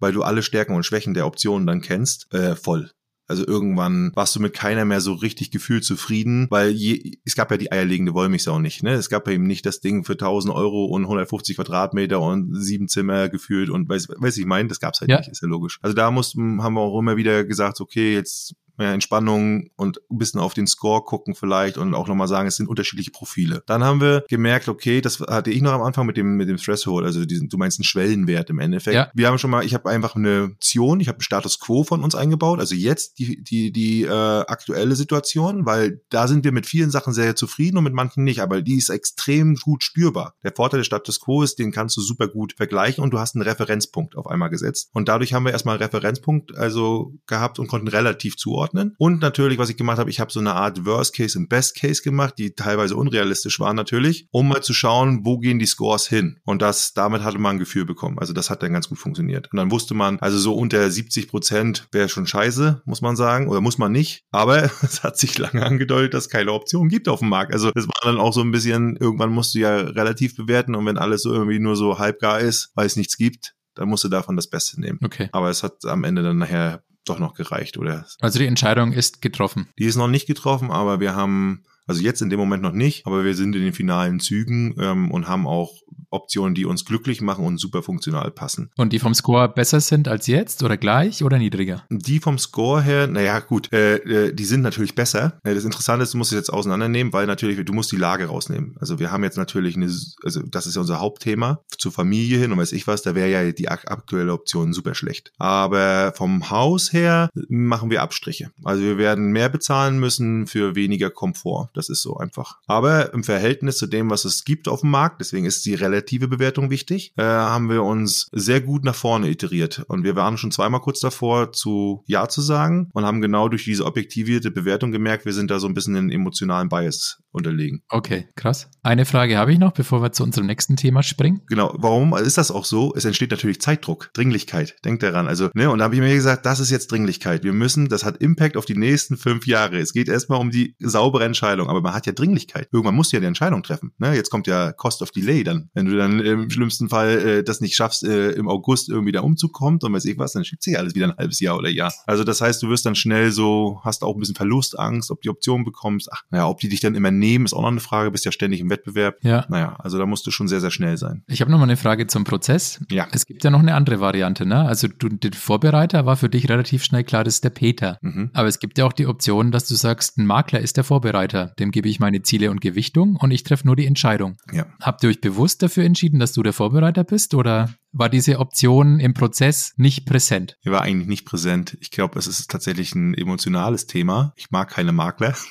weil du alle Stärken und Schwächen der Optionen dann kennst, äh, voll. Also irgendwann warst du mit keiner mehr so richtig gefühlt zufrieden, weil je, es gab ja die eierlegende Wollmilchsau nicht. Ne? Es gab ja eben nicht das Ding für 1000 Euro und 150 Quadratmeter und sieben Zimmer gefühlt und weiß, weiß ich meine, das gab's halt Ja. nicht, ist ja logisch. Also da mussten, haben wir auch immer wieder gesagt, okay, jetzt mehr Entspannung und ein bisschen auf den Score gucken vielleicht und auch nochmal sagen, es sind unterschiedliche Profile. Dann haben wir gemerkt, okay, das hatte ich noch am Anfang mit dem, mit dem Threshold, also diesen, du meinst einen Schwellenwert im Endeffekt. Ja. Wir haben schon mal, ich habe einfach eine Option, ich habe einen Status Quo von uns eingebaut, also jetzt die, die, die äh, aktuelle Situation, weil da sind wir mit vielen Sachen sehr zufrieden und mit manchen nicht, aber die ist extrem gut spürbar. Der Vorteil des Status Quo ist, den kannst du super gut vergleichen und du hast einen Referenzpunkt auf einmal gesetzt. Und dadurch haben wir erstmal einen Referenzpunkt also gehabt und konnten relativ zuordnen. Und natürlich, was ich gemacht habe, ich habe so eine Art Worst Case und Best Case gemacht, die teilweise unrealistisch waren natürlich, um mal zu schauen, wo gehen die Scores hin. Und das, damit hatte man ein Gefühl bekommen. Also das hat dann ganz gut funktioniert. Und dann wusste man, also so unter 70 Prozent wäre schon scheiße, muss man sagen, oder muss man nicht. Aber es hat sich lange angedeutet, dass es keine Option gibt auf dem Markt. Also das war dann auch so ein bisschen, irgendwann musst du ja relativ bewerten und wenn alles so irgendwie nur so halbgar ist, weil es nichts gibt, dann musst du davon das Beste nehmen. Okay. Aber es hat am Ende dann nachher doch noch gereicht, oder? Also die Entscheidung ist getroffen. Die ist noch nicht getroffen, aber wir haben, also jetzt in dem Moment noch nicht, aber wir sind in den finalen Zügen ähm, und haben auch Optionen, die uns glücklich machen und super funktional passen. Und die vom Score besser sind als jetzt oder gleich oder niedriger? Die vom Score her, naja, gut, äh, äh, die sind natürlich besser. Äh, das Interessante ist, du musst es jetzt auseinandernehmen, weil natürlich, du musst die Lage rausnehmen. Also wir haben jetzt natürlich eine, also das ist ja unser Hauptthema, zur Familie hin und weiß ich was, da wäre ja die aktuelle Option super schlecht. Aber vom Haus her machen wir Abstriche. Also wir werden mehr bezahlen müssen für weniger Komfort. Das ist so einfach. Aber im Verhältnis zu dem, was es gibt auf dem Markt, deswegen ist die relative Bewertung wichtig, äh, haben wir uns sehr gut nach vorne iteriert. Und wir waren schon zweimal kurz davor, zu Ja zu sagen und haben genau durch diese objektivierte Bewertung gemerkt, wir sind da so ein bisschen in emotionalen Bias unterlegen. Okay, krass. Eine Frage habe ich noch, bevor wir zu unserem nächsten Thema springen. Genau, warum ist das auch so? Es entsteht natürlich Zeitdruck, Dringlichkeit. Denkt daran. Also, ne, und da habe ich mir gesagt, das ist jetzt Dringlichkeit. Wir müssen, das hat Impact auf die nächsten fünf Jahre. Es geht erstmal um die saubere Entscheidung, aber man hat ja Dringlichkeit. Irgendwann musst du ja die Entscheidung treffen. Ne? Jetzt kommt ja Cost of Delay dann. Wenn du dann im schlimmsten Fall äh, das nicht schaffst, äh, im August irgendwie der Umzug kommt und weiß ich was, dann schiebt sich alles wieder ein halbes Jahr oder Jahr. Also das heißt, du wirst dann schnell so, hast auch ein bisschen Verlustangst, ob die Option bekommst. Ach, naja, ob die dich dann immer nehmen, ist auch noch eine Frage. Bist ja ständig im Wettbewerb. Ja. Naja, also da musst du schon sehr, sehr schnell sein. Ich habe noch mal eine Frage zum Prozess. Ja. Es gibt ja noch eine andere Variante, ne? Also du, der Vorbereiter war für dich relativ schnell klar, das ist der Peter. Mhm. Aber es gibt ja auch die Option, dass du sagst, ein Makler ist der Vorbereiter. Dem gebe ich meine Ziele und Gewichtung und ich treffe nur die Entscheidung. Ja. Habt ihr euch bewusst dafür entschieden, dass du der Vorbereiter bist oder war diese Option im Prozess nicht präsent? Die war eigentlich nicht präsent. Ich glaube, es ist tatsächlich ein emotionales Thema. Ich mag keine Makler.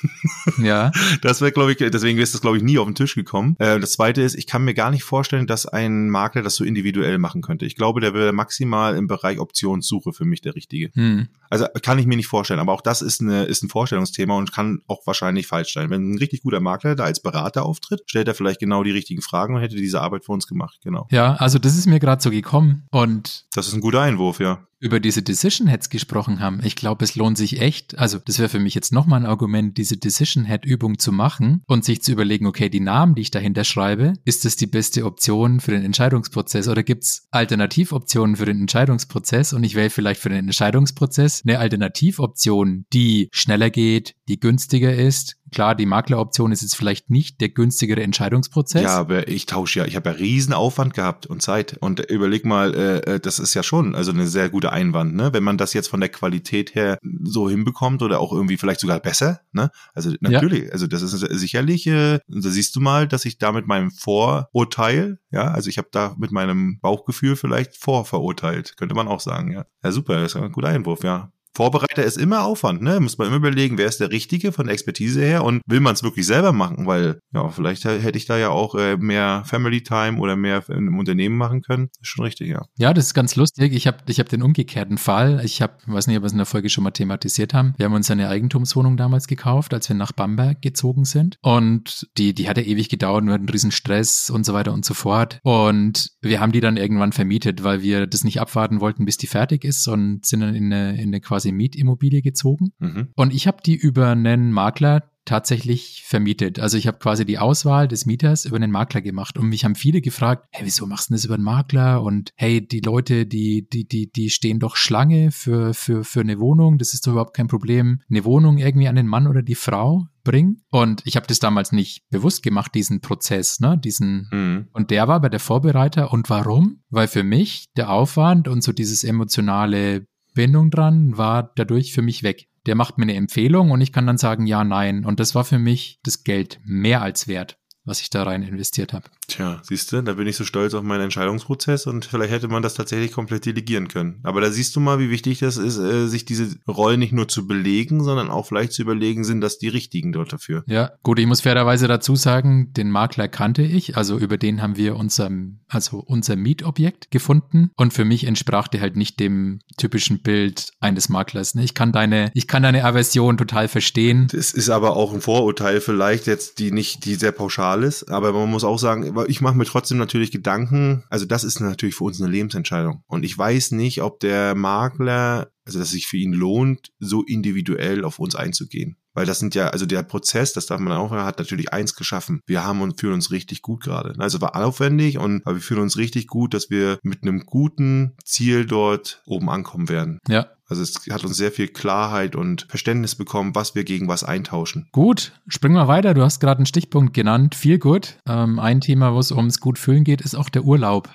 Ja. Das wäre, glaube ich, deswegen ist das, glaube ich, nie auf den Tisch gekommen. Äh, das zweite ist, ich kann mir gar nicht vorstellen, dass ein Makler das so individuell machen könnte. Ich glaube, der wäre maximal im Bereich Optionssuche für mich der richtige. Hm. Also kann ich mir nicht vorstellen, aber auch das ist, eine, ist ein Vorstellungsthema und kann auch wahrscheinlich falsch sein. Wenn ein richtig guter Makler da als Berater auftritt, stellt er vielleicht genau die richtigen Fragen und hätte diese Arbeit für uns gemacht. Genau. Ja, also das ist mir gerade so gekommen und Das ist ein guter Einwurf, ja. Über diese Decision Heads gesprochen haben. Ich glaube, es lohnt sich echt, also das wäre für mich jetzt nochmal ein Argument, diese Decision Head Übung zu machen und sich zu überlegen, okay, die Namen, die ich dahinter schreibe, ist das die beste Option für den Entscheidungsprozess oder gibt es Alternativoptionen für den Entscheidungsprozess und ich wähle vielleicht für den Entscheidungsprozess eine Alternativoption, die schneller geht, die günstiger ist. Klar, die Makleroption ist jetzt vielleicht nicht der günstigere Entscheidungsprozess. Ja, aber ich tausche ja, ich habe ja riesen Aufwand gehabt und Zeit. Und überleg mal, äh, äh, das ist ja schon also eine sehr gute Einwand, ne? Wenn man das jetzt von der Qualität her so hinbekommt oder auch irgendwie vielleicht sogar besser, ne? Also natürlich, also das ist sicherlich, äh, da siehst du mal, dass ich da mit meinem Vorurteil, ja, also ich habe da mit meinem Bauchgefühl vielleicht vorverurteilt, könnte man auch sagen, ja. Ja, super, das ist ein guter Einwurf, ja. Vorbereiter ist immer Aufwand, ne? Muss man immer überlegen, wer ist der Richtige von der Expertise her und will man es wirklich selber machen, weil ja, vielleicht hätte ich da ja auch äh, mehr Family Time oder mehr im Unternehmen machen können. ist schon richtig, ja. Ja, das ist ganz lustig. Ich habe ich hab den umgekehrten Fall. Ich habe, weiß nicht, ob wir es in der Folge schon mal thematisiert haben. Wir haben uns eine Eigentumswohnung damals gekauft, als wir nach Bamberg gezogen sind. Und die, die hatte ewig gedauert, wir hatten einen riesen Stress und so weiter und so fort. Und wir haben die dann irgendwann vermietet, weil wir das nicht abwarten wollten, bis die fertig ist und sind dann in eine, in eine quasi Mietimmobilie gezogen. Mhm. Und ich habe die über einen Makler tatsächlich vermietet. Also ich habe quasi die Auswahl des Mieters über einen Makler gemacht und mich haben viele gefragt, hey, wieso machst du das über einen Makler? Und hey, die Leute, die, die, die, die stehen doch Schlange für, für, für eine Wohnung. Das ist doch überhaupt kein Problem, eine Wohnung irgendwie an den Mann oder die Frau bringen. Und ich habe das damals nicht bewusst gemacht, diesen Prozess, ne, diesen Mhm. und der war bei der Vorbereiter. Und warum? Weil für mich der Aufwand und so dieses emotionale Bindung dran war dadurch für mich weg. Der macht mir eine Empfehlung und ich kann dann sagen, ja, nein. Und das war für mich das Geld mehr als wert, was ich da rein investiert habe. Tja, siehst du, da bin ich so stolz auf meinen Entscheidungsprozess und vielleicht hätte man das tatsächlich komplett delegieren können. Aber da siehst du mal, wie wichtig das ist, äh, sich diese Rollen nicht nur zu belegen, sondern auch vielleicht zu überlegen, sind das die richtigen dort dafür. Ja, gut, ich muss fairerweise dazu sagen, den Makler kannte ich, also über den haben wir unser, also unser Mietobjekt gefunden und für mich entsprach der halt nicht dem typischen Bild eines Maklers. ne? Ich kann deine, ich kann deine Aversion total verstehen. Das ist aber auch ein Vorurteil vielleicht jetzt, die nicht, die sehr pauschal ist. Aber man muss auch sagen, ich mache mir trotzdem natürlich Gedanken. Also das ist natürlich für uns eine Lebensentscheidung. Und ich weiß nicht, ob der Makler, also dass es sich für ihn lohnt, so individuell auf uns einzugehen. Weil das sind ja, also der Prozess, das darf man auch, hat natürlich eins geschaffen. Wir haben und fühlen uns richtig gut gerade. Also war aufwendig und aber wir fühlen uns richtig gut, dass wir mit einem guten Ziel dort oben ankommen werden. Ja, Also es hat uns sehr viel Klarheit und Verständnis bekommen, was wir gegen was eintauschen. Gut, springen wir weiter. Du hast gerade einen Stichpunkt genannt. Viel gut. Ähm, ein Thema, wo es ums gut fühlen geht, ist auch der Urlaub.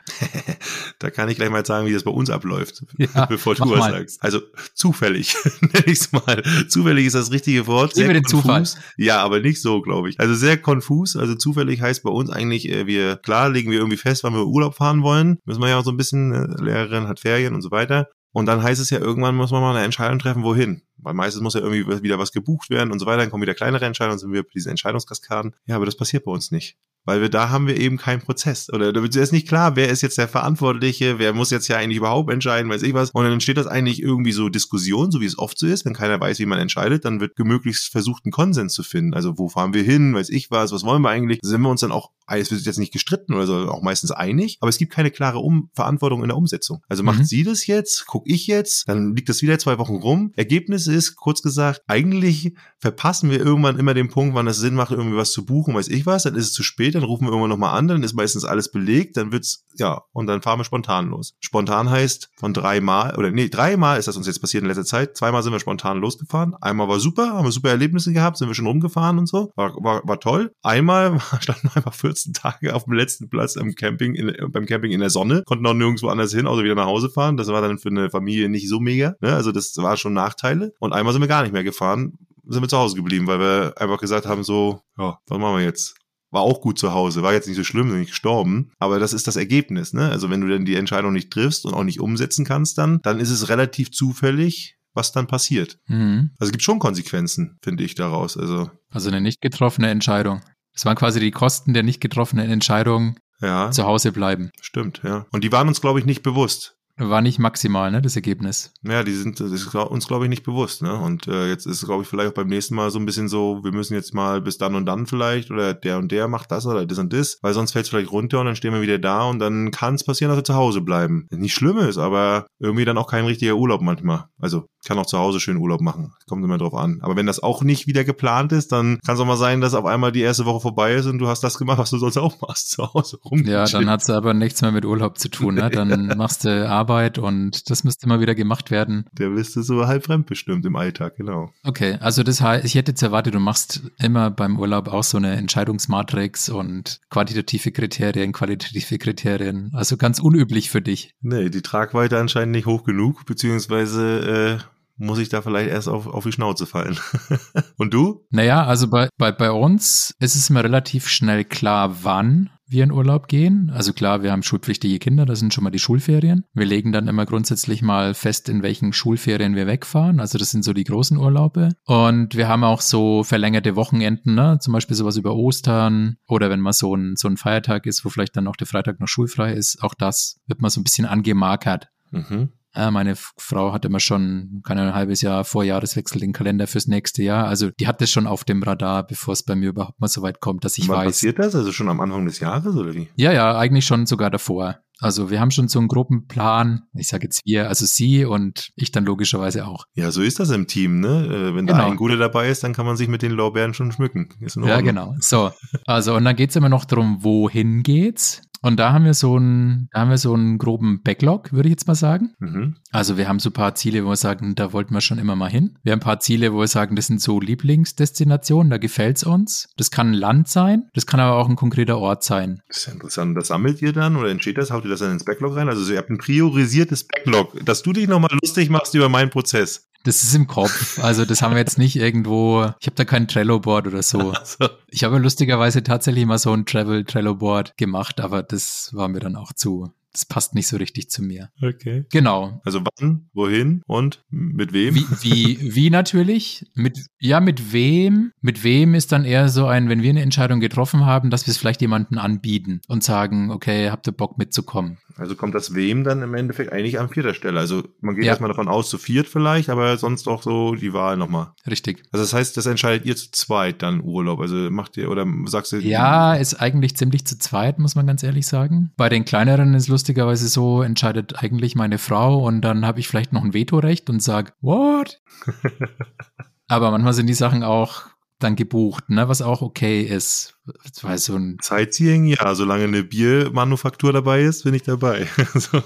da kann ich gleich mal sagen, wie das bei uns abläuft, ja, bevor du was sagst. Also zufällig, nenne ich es mal. Zufällig ist das richtige Wort. Sehr den Zufall. Ja, aber nicht so, glaube ich. Also sehr konfus. Also zufällig heißt bei uns eigentlich, äh, wir, klar, legen wir irgendwie fest, wann wir Urlaub fahren wollen. Müssen wir ja auch so ein bisschen, äh, Lehrerin hat Ferien und so weiter. Und dann heißt es ja, irgendwann muss man mal eine Entscheidung treffen, wohin. Weil meistens muss ja irgendwie wieder was gebucht werden und so weiter. Dann kommen wieder kleinere Entscheidungen, sind wir bei diesen Entscheidungskaskaden. Ja, aber das passiert bei uns nicht weil wir da haben wir eben keinen Prozess. Oder da ist nicht klar, wer ist jetzt der Verantwortliche, wer muss jetzt ja eigentlich überhaupt entscheiden, weiß ich was. Und dann entsteht das eigentlich irgendwie so Diskussion, so wie es oft so ist, wenn keiner weiß, wie man entscheidet, dann wird gemöglichst versucht, einen Konsens zu finden. Also wo fahren wir hin, weiß ich was, was wollen wir eigentlich? Sind wir uns dann auch, es wird jetzt nicht gestritten oder so, auch meistens einig, aber es gibt keine klare um Verantwortung in der Umsetzung. Also macht mhm. sie das jetzt, guck ich jetzt, dann liegt das wieder zwei Wochen rum. Ergebnis ist, kurz gesagt, eigentlich verpassen wir irgendwann immer den Punkt, wann es Sinn macht, irgendwie was zu buchen, weiß ich was, dann ist es zu spät, dann rufen wir irgendwann nochmal an, dann ist meistens alles belegt, dann wird's, ja, und dann fahren wir spontan los. Spontan heißt von dreimal, oder nee, dreimal ist das uns jetzt passiert in letzter Zeit. Zweimal sind wir spontan losgefahren. Einmal war super, haben wir super Erlebnisse gehabt, sind wir schon rumgefahren und so. War, war, war toll. Einmal standen wir einfach 14 Tage auf dem letzten Platz im Camping, in, beim Camping in der Sonne, konnten auch nirgendwo anders hin, außer wieder nach Hause fahren. Das war dann für eine Familie nicht so mega. Ne? Also das war schon Nachteile. Und einmal sind wir gar nicht mehr gefahren, sind wir zu Hause geblieben, weil wir einfach gesagt haben, so, ja, was machen wir jetzt? War auch gut zu Hause, war jetzt nicht so schlimm, sind nicht gestorben, aber das ist das Ergebnis, ne? Also wenn du dann die Entscheidung nicht triffst und auch nicht umsetzen kannst dann, dann ist es relativ zufällig, was dann passiert. Mhm. Also es gibt schon Konsequenzen, finde ich, daraus. Also, also eine nicht getroffene Entscheidung. Es waren quasi die Kosten der nicht getroffenen Entscheidung, ja. zu Hause bleiben. Stimmt, ja. Und die waren uns, glaube ich, nicht bewusst. War nicht maximal, ne, das Ergebnis. Ja, die sind, das ist uns, glaube ich, nicht bewusst, ne? Und äh, jetzt ist, glaube ich, vielleicht auch beim nächsten Mal so ein bisschen so, wir müssen jetzt mal bis dann und dann vielleicht oder der und der macht das oder das und das, weil sonst fällt es vielleicht runter und dann stehen wir wieder da und dann kann es passieren, dass wir zu Hause bleiben. Nicht schlimm ist, aber irgendwie dann auch kein richtiger Urlaub manchmal. Also kann auch zu Hause schön Urlaub machen. Kommt immer drauf an. Aber wenn das auch nicht wieder geplant ist, dann kann es auch mal sein, dass auf einmal die erste Woche vorbei ist und du hast das gemacht, was du sonst auch machst, zu Hause rum. Ja, dann hat es aber nichts mehr mit Urlaub zu tun. Ne? Dann machst du Arbeit und das müsste mal wieder gemacht werden. Der bist du so halb fremdbestimmt im Alltag, genau. Okay, also das heißt, ich hätte jetzt erwartet, du machst immer beim Urlaub auch so eine Entscheidungsmatrix und quantitative Kriterien, qualitative Kriterien. Also ganz unüblich für dich. Nee, die Tragweite anscheinend nicht hoch genug, beziehungsweise äh, muss ich da vielleicht erst auf, auf die Schnauze fallen. Und du? Naja, also bei, bei, bei uns ist es immer relativ schnell klar, wann wir in Urlaub gehen. Also klar, wir haben schulpflichtige Kinder, das sind schon mal die Schulferien. Wir legen dann immer grundsätzlich mal fest, in welchen Schulferien wir wegfahren. Also das sind so die großen Urlaube. Und wir haben auch so verlängerte Wochenenden, ne? zum Beispiel sowas über Ostern oder wenn mal so ein, so ein Feiertag ist, wo vielleicht dann noch der Freitag noch schulfrei ist. Auch das wird mal so ein bisschen angemarkert. Mhm. Ja, meine Frau hat immer schon, keine ein halbes Jahr vor Jahreswechsel den Kalender fürs nächste Jahr. Also die hat das schon auf dem Radar, bevor es bei mir überhaupt mal so weit kommt, dass ich Wann weiß. passiert das? Also schon am Anfang des Jahres oder wie? Ja, ja, eigentlich schon sogar davor. Also wir haben schon so einen Gruppenplan. Ich sage jetzt wir, also sie und ich dann logischerweise auch. Ja, so ist das im Team, ne? Äh, wenn genau. da ein Guter dabei ist, dann kann man sich mit den Lorbeeren schon schmücken. ja, genau. So, also und dann geht's immer noch darum, wohin geht's? Und da haben wir so einen, da haben wir so einen groben Backlog, würde ich jetzt mal sagen. Mhm. Also wir haben so ein paar Ziele, wo wir sagen, da wollten wir schon immer mal hin. Wir haben ein paar Ziele, wo wir sagen, das sind so Lieblingsdestinationen, da gefällt's uns. Das kann ein Land sein, das kann aber auch ein konkreter Ort sein. Das ist ja interessant. Das sammelt ihr dann oder entsteht das? Haut ihr das dann ins Backlog rein? Also ihr habt ein priorisiertes Backlog, dass du dich nochmal lustig machst über meinen Prozess. Das ist im Kopf. Also das haben wir jetzt nicht irgendwo. Ich habe da kein Trello-Board oder so. Also. Ich habe lustigerweise tatsächlich mal so ein Travel-Trello-Board gemacht, aber das war mir dann auch zu das passt nicht so richtig zu mir. Okay. Genau. Also wann, wohin und mit wem? Wie, wie, wie natürlich? Mit, ja, mit wem? Mit wem ist dann eher so ein, wenn wir eine Entscheidung getroffen haben, dass wir es vielleicht jemandem anbieten und sagen, okay, habt ihr Bock mitzukommen? Also kommt das wem dann im Endeffekt eigentlich an vierter Stelle? Also man geht ja. erstmal davon aus, zu viert vielleicht, aber sonst auch so die Wahl nochmal. Richtig. Also das heißt, das entscheidet ihr zu zweit dann Urlaub. Also macht ihr oder sagst du. Ja, ist eigentlich ziemlich zu zweit, muss man ganz ehrlich sagen. Bei den kleineren ist lustigerweise so, entscheidet eigentlich meine Frau und dann habe ich vielleicht noch ein Vetorecht und sag, what? aber manchmal sind die Sachen auch dann gebucht, ne, was auch okay ist. War so ein Sightseeing, ja, solange eine Biermanufaktur dabei ist, bin ich dabei. so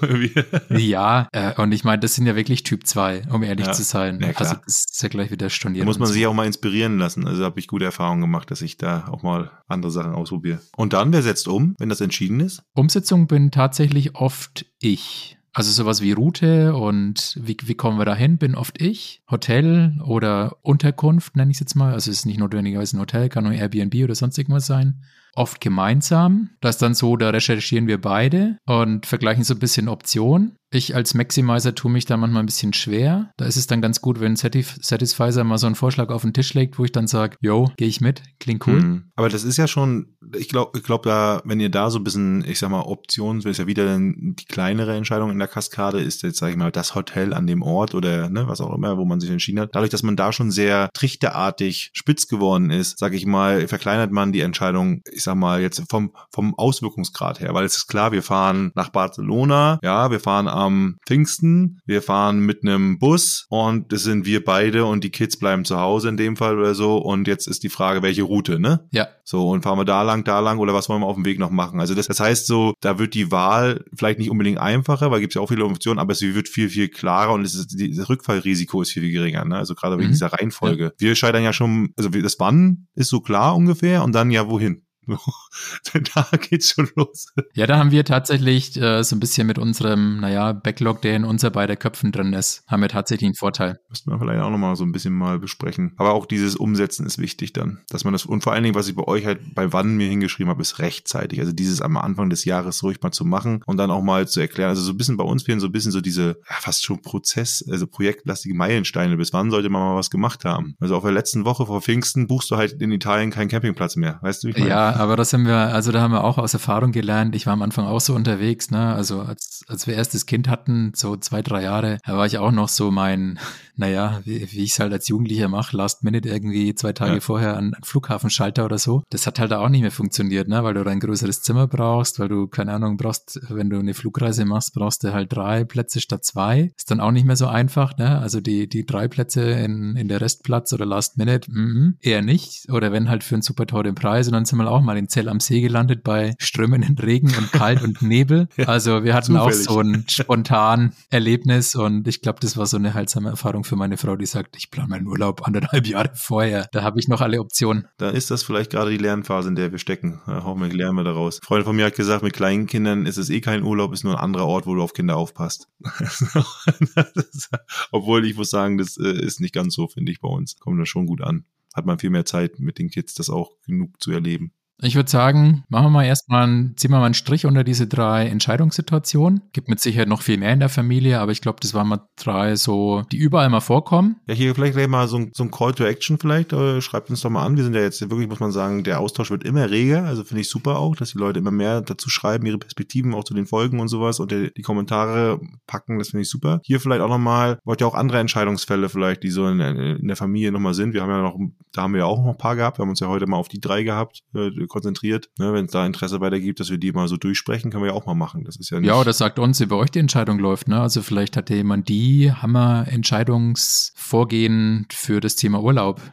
ja, äh, und ich meine, das sind ja wirklich Typ 2, um ehrlich Ja. zu sein. Ja, also das ist ja gleich wieder Da storniert. muss man so. sich auch mal inspirieren lassen. Also habe ich gute Erfahrungen gemacht, dass ich da auch mal andere Sachen ausprobiere. Und dann, wer setzt um, wenn das entschieden ist? Umsetzung bin tatsächlich oft ich. Also sowas wie Route und wie, wie kommen wir dahin, bin oft ich. Hotel oder Unterkunft nenne ich es jetzt mal. Also es ist nicht notwendigerweise ein Hotel, kann nur Airbnb oder sonst irgendwas sein. Oft gemeinsam. Das ist dann so, da recherchieren wir beide und vergleichen so ein bisschen Optionen. Ich als Maximizer tue mich da manchmal ein bisschen schwer. Da ist es dann ganz gut, wenn Satisf Satisfizer mal so einen Vorschlag auf den Tisch legt, wo ich dann sage, yo, gehe ich mit, klingt cool. Hm. Aber das ist ja schon, ich glaube, ich glaub, da, wenn ihr da so ein bisschen, ich sag mal, Optionen, ist ja wieder die kleinere Entscheidung in der Kaskade, ist jetzt, sag ich mal, das Hotel an dem Ort oder ne, was auch immer, wo man sich entschieden hat. Dadurch, dass man da schon sehr trichterartig spitz geworden ist, sag ich mal, verkleinert man die Entscheidung, ich sag mal, jetzt vom, vom Auswirkungsgrad her. Weil es ist klar, wir fahren nach Barcelona, ja, wir fahren am Pfingsten, wir fahren mit einem Bus und das sind wir beide und die Kids bleiben zu Hause in dem Fall oder so. Und jetzt ist die Frage, welche Route, ne? Ja, So, und fahren wir da lang, da lang oder was wollen wir auf dem Weg noch machen? Also das, das heißt so, da wird die Wahl vielleicht nicht unbedingt einfacher, weil gibt es ja auch viele Optionen, aber sie wird viel, viel klarer und ist, das Rückfallrisiko ist viel, viel geringer. Ne? Also gerade wegen Mhm. dieser Reihenfolge. Wir scheitern ja schon, also das Wann ist so klar ungefähr und dann ja wohin. So, da geht's schon los. Ja, da haben wir tatsächlich äh, so ein bisschen mit unserem, naja, Backlog, der in unser beider Köpfen drin ist, haben wir tatsächlich einen Vorteil. Müssten wir vielleicht auch nochmal so ein bisschen mal besprechen. Aber auch dieses Umsetzen ist wichtig dann. Dass man das, und vor allen Dingen, was ich bei euch halt bei wann mir hingeschrieben habe, ist rechtzeitig. Also dieses am Anfang des Jahres ruhig mal zu machen und dann auch mal zu erklären. Also so ein bisschen bei uns fehlen so ein bisschen so diese, ja, fast schon Prozess, also projektlastige Meilensteine. Bis wann sollte man mal was gemacht haben? Also auf der letzten Woche vor Pfingsten buchst du halt in Italien keinen Campingplatz mehr. Weißt du, wie ich meine? Ja, aber das haben wir, also da haben wir auch aus Erfahrung gelernt. Ich war am Anfang auch so unterwegs, ne? Also als, als wir erstes Kind hatten, so zwei, drei Jahre, da war ich auch noch so mein, naja, wie, wie ich es halt als Jugendlicher mache, Last Minute irgendwie zwei Tage Ja. vorher an, an Flughafenschalter oder so. Das hat halt auch nicht mehr funktioniert, ne? Weil du ein größeres Zimmer brauchst, weil du, keine Ahnung, brauchst, wenn du eine Flugreise machst, brauchst du halt drei Plätze statt zwei. Ist dann auch nicht mehr so einfach, ne? Also die, die drei Plätze in, in der Restplatz oder Last Minute, mhm, eher nicht. Oder wenn halt für einen super teuren Preis. Und dann sind wir auch mal in Zell am See gelandet bei strömenden Regen und kalt und Nebel. Also wir hatten zufällig. auch so ein spontan Erlebnis und ich glaube, das war so eine heilsame Erfahrung für meine Frau, die sagt, ich plane meinen Urlaub anderthalb Jahre vorher. Da habe ich noch alle Optionen. Da ist das vielleicht gerade die Lernphase, in der wir stecken. Da hoffentlich lernen wir daraus. Ein Freund von mir hat gesagt, mit kleinen Kindern ist es eh kein Urlaub, ist nur ein anderer Ort, wo du auf Kinder aufpasst. Ist- Obwohl ich muss sagen, das äh, ist nicht ganz so, finde ich, bei uns. Kommt das schon gut an. Hat man viel mehr Zeit mit den Kids, das auch genug zu erleben. Ich würde sagen, machen wir mal erstmal, ziehen wir mal einen Strich unter diese drei Entscheidungssituationen. Gibt mit Sicherheit noch viel mehr in der Familie, aber ich glaube, das waren mal drei so, die überall mal vorkommen. Ja, hier vielleicht gleich mal so ein, so ein Call to Action vielleicht. Äh, schreibt uns doch mal an. Wir sind ja jetzt wirklich, muss man sagen, der Austausch wird immer reger. Also finde ich super auch, dass die Leute immer mehr dazu schreiben, ihre Perspektiven auch zu den Folgen und sowas und die, die Kommentare packen. Das finde ich super. Hier vielleicht auch nochmal, wollt ihr auch andere Entscheidungsfälle vielleicht, die so in, in der Familie nochmal sind. Wir haben ja noch, da haben wir ja auch noch ein paar gehabt. Wir haben uns ja heute mal auf die drei gehabt, äh, konzentriert. Ne, Wenn es da Interesse weiter gibt, dass wir die mal so durchsprechen, können wir ja auch mal machen. Das ist ja nicht. Ja, oder sagt uns, wie bei euch die Entscheidung läuft. Ne? Also vielleicht hat ja jemand die Hammer-Entscheidungsvorgehen für das Thema Urlaub.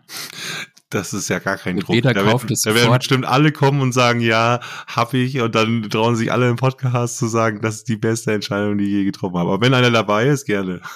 Das ist ja gar kein Druck. jeder da kauft werden, es da werden bestimmt alle kommen und sagen, ja, hab ich. Und dann trauen sich alle im Podcast zu sagen, das ist die beste Entscheidung, die ich je getroffen habe. Aber wenn einer dabei ist, gerne.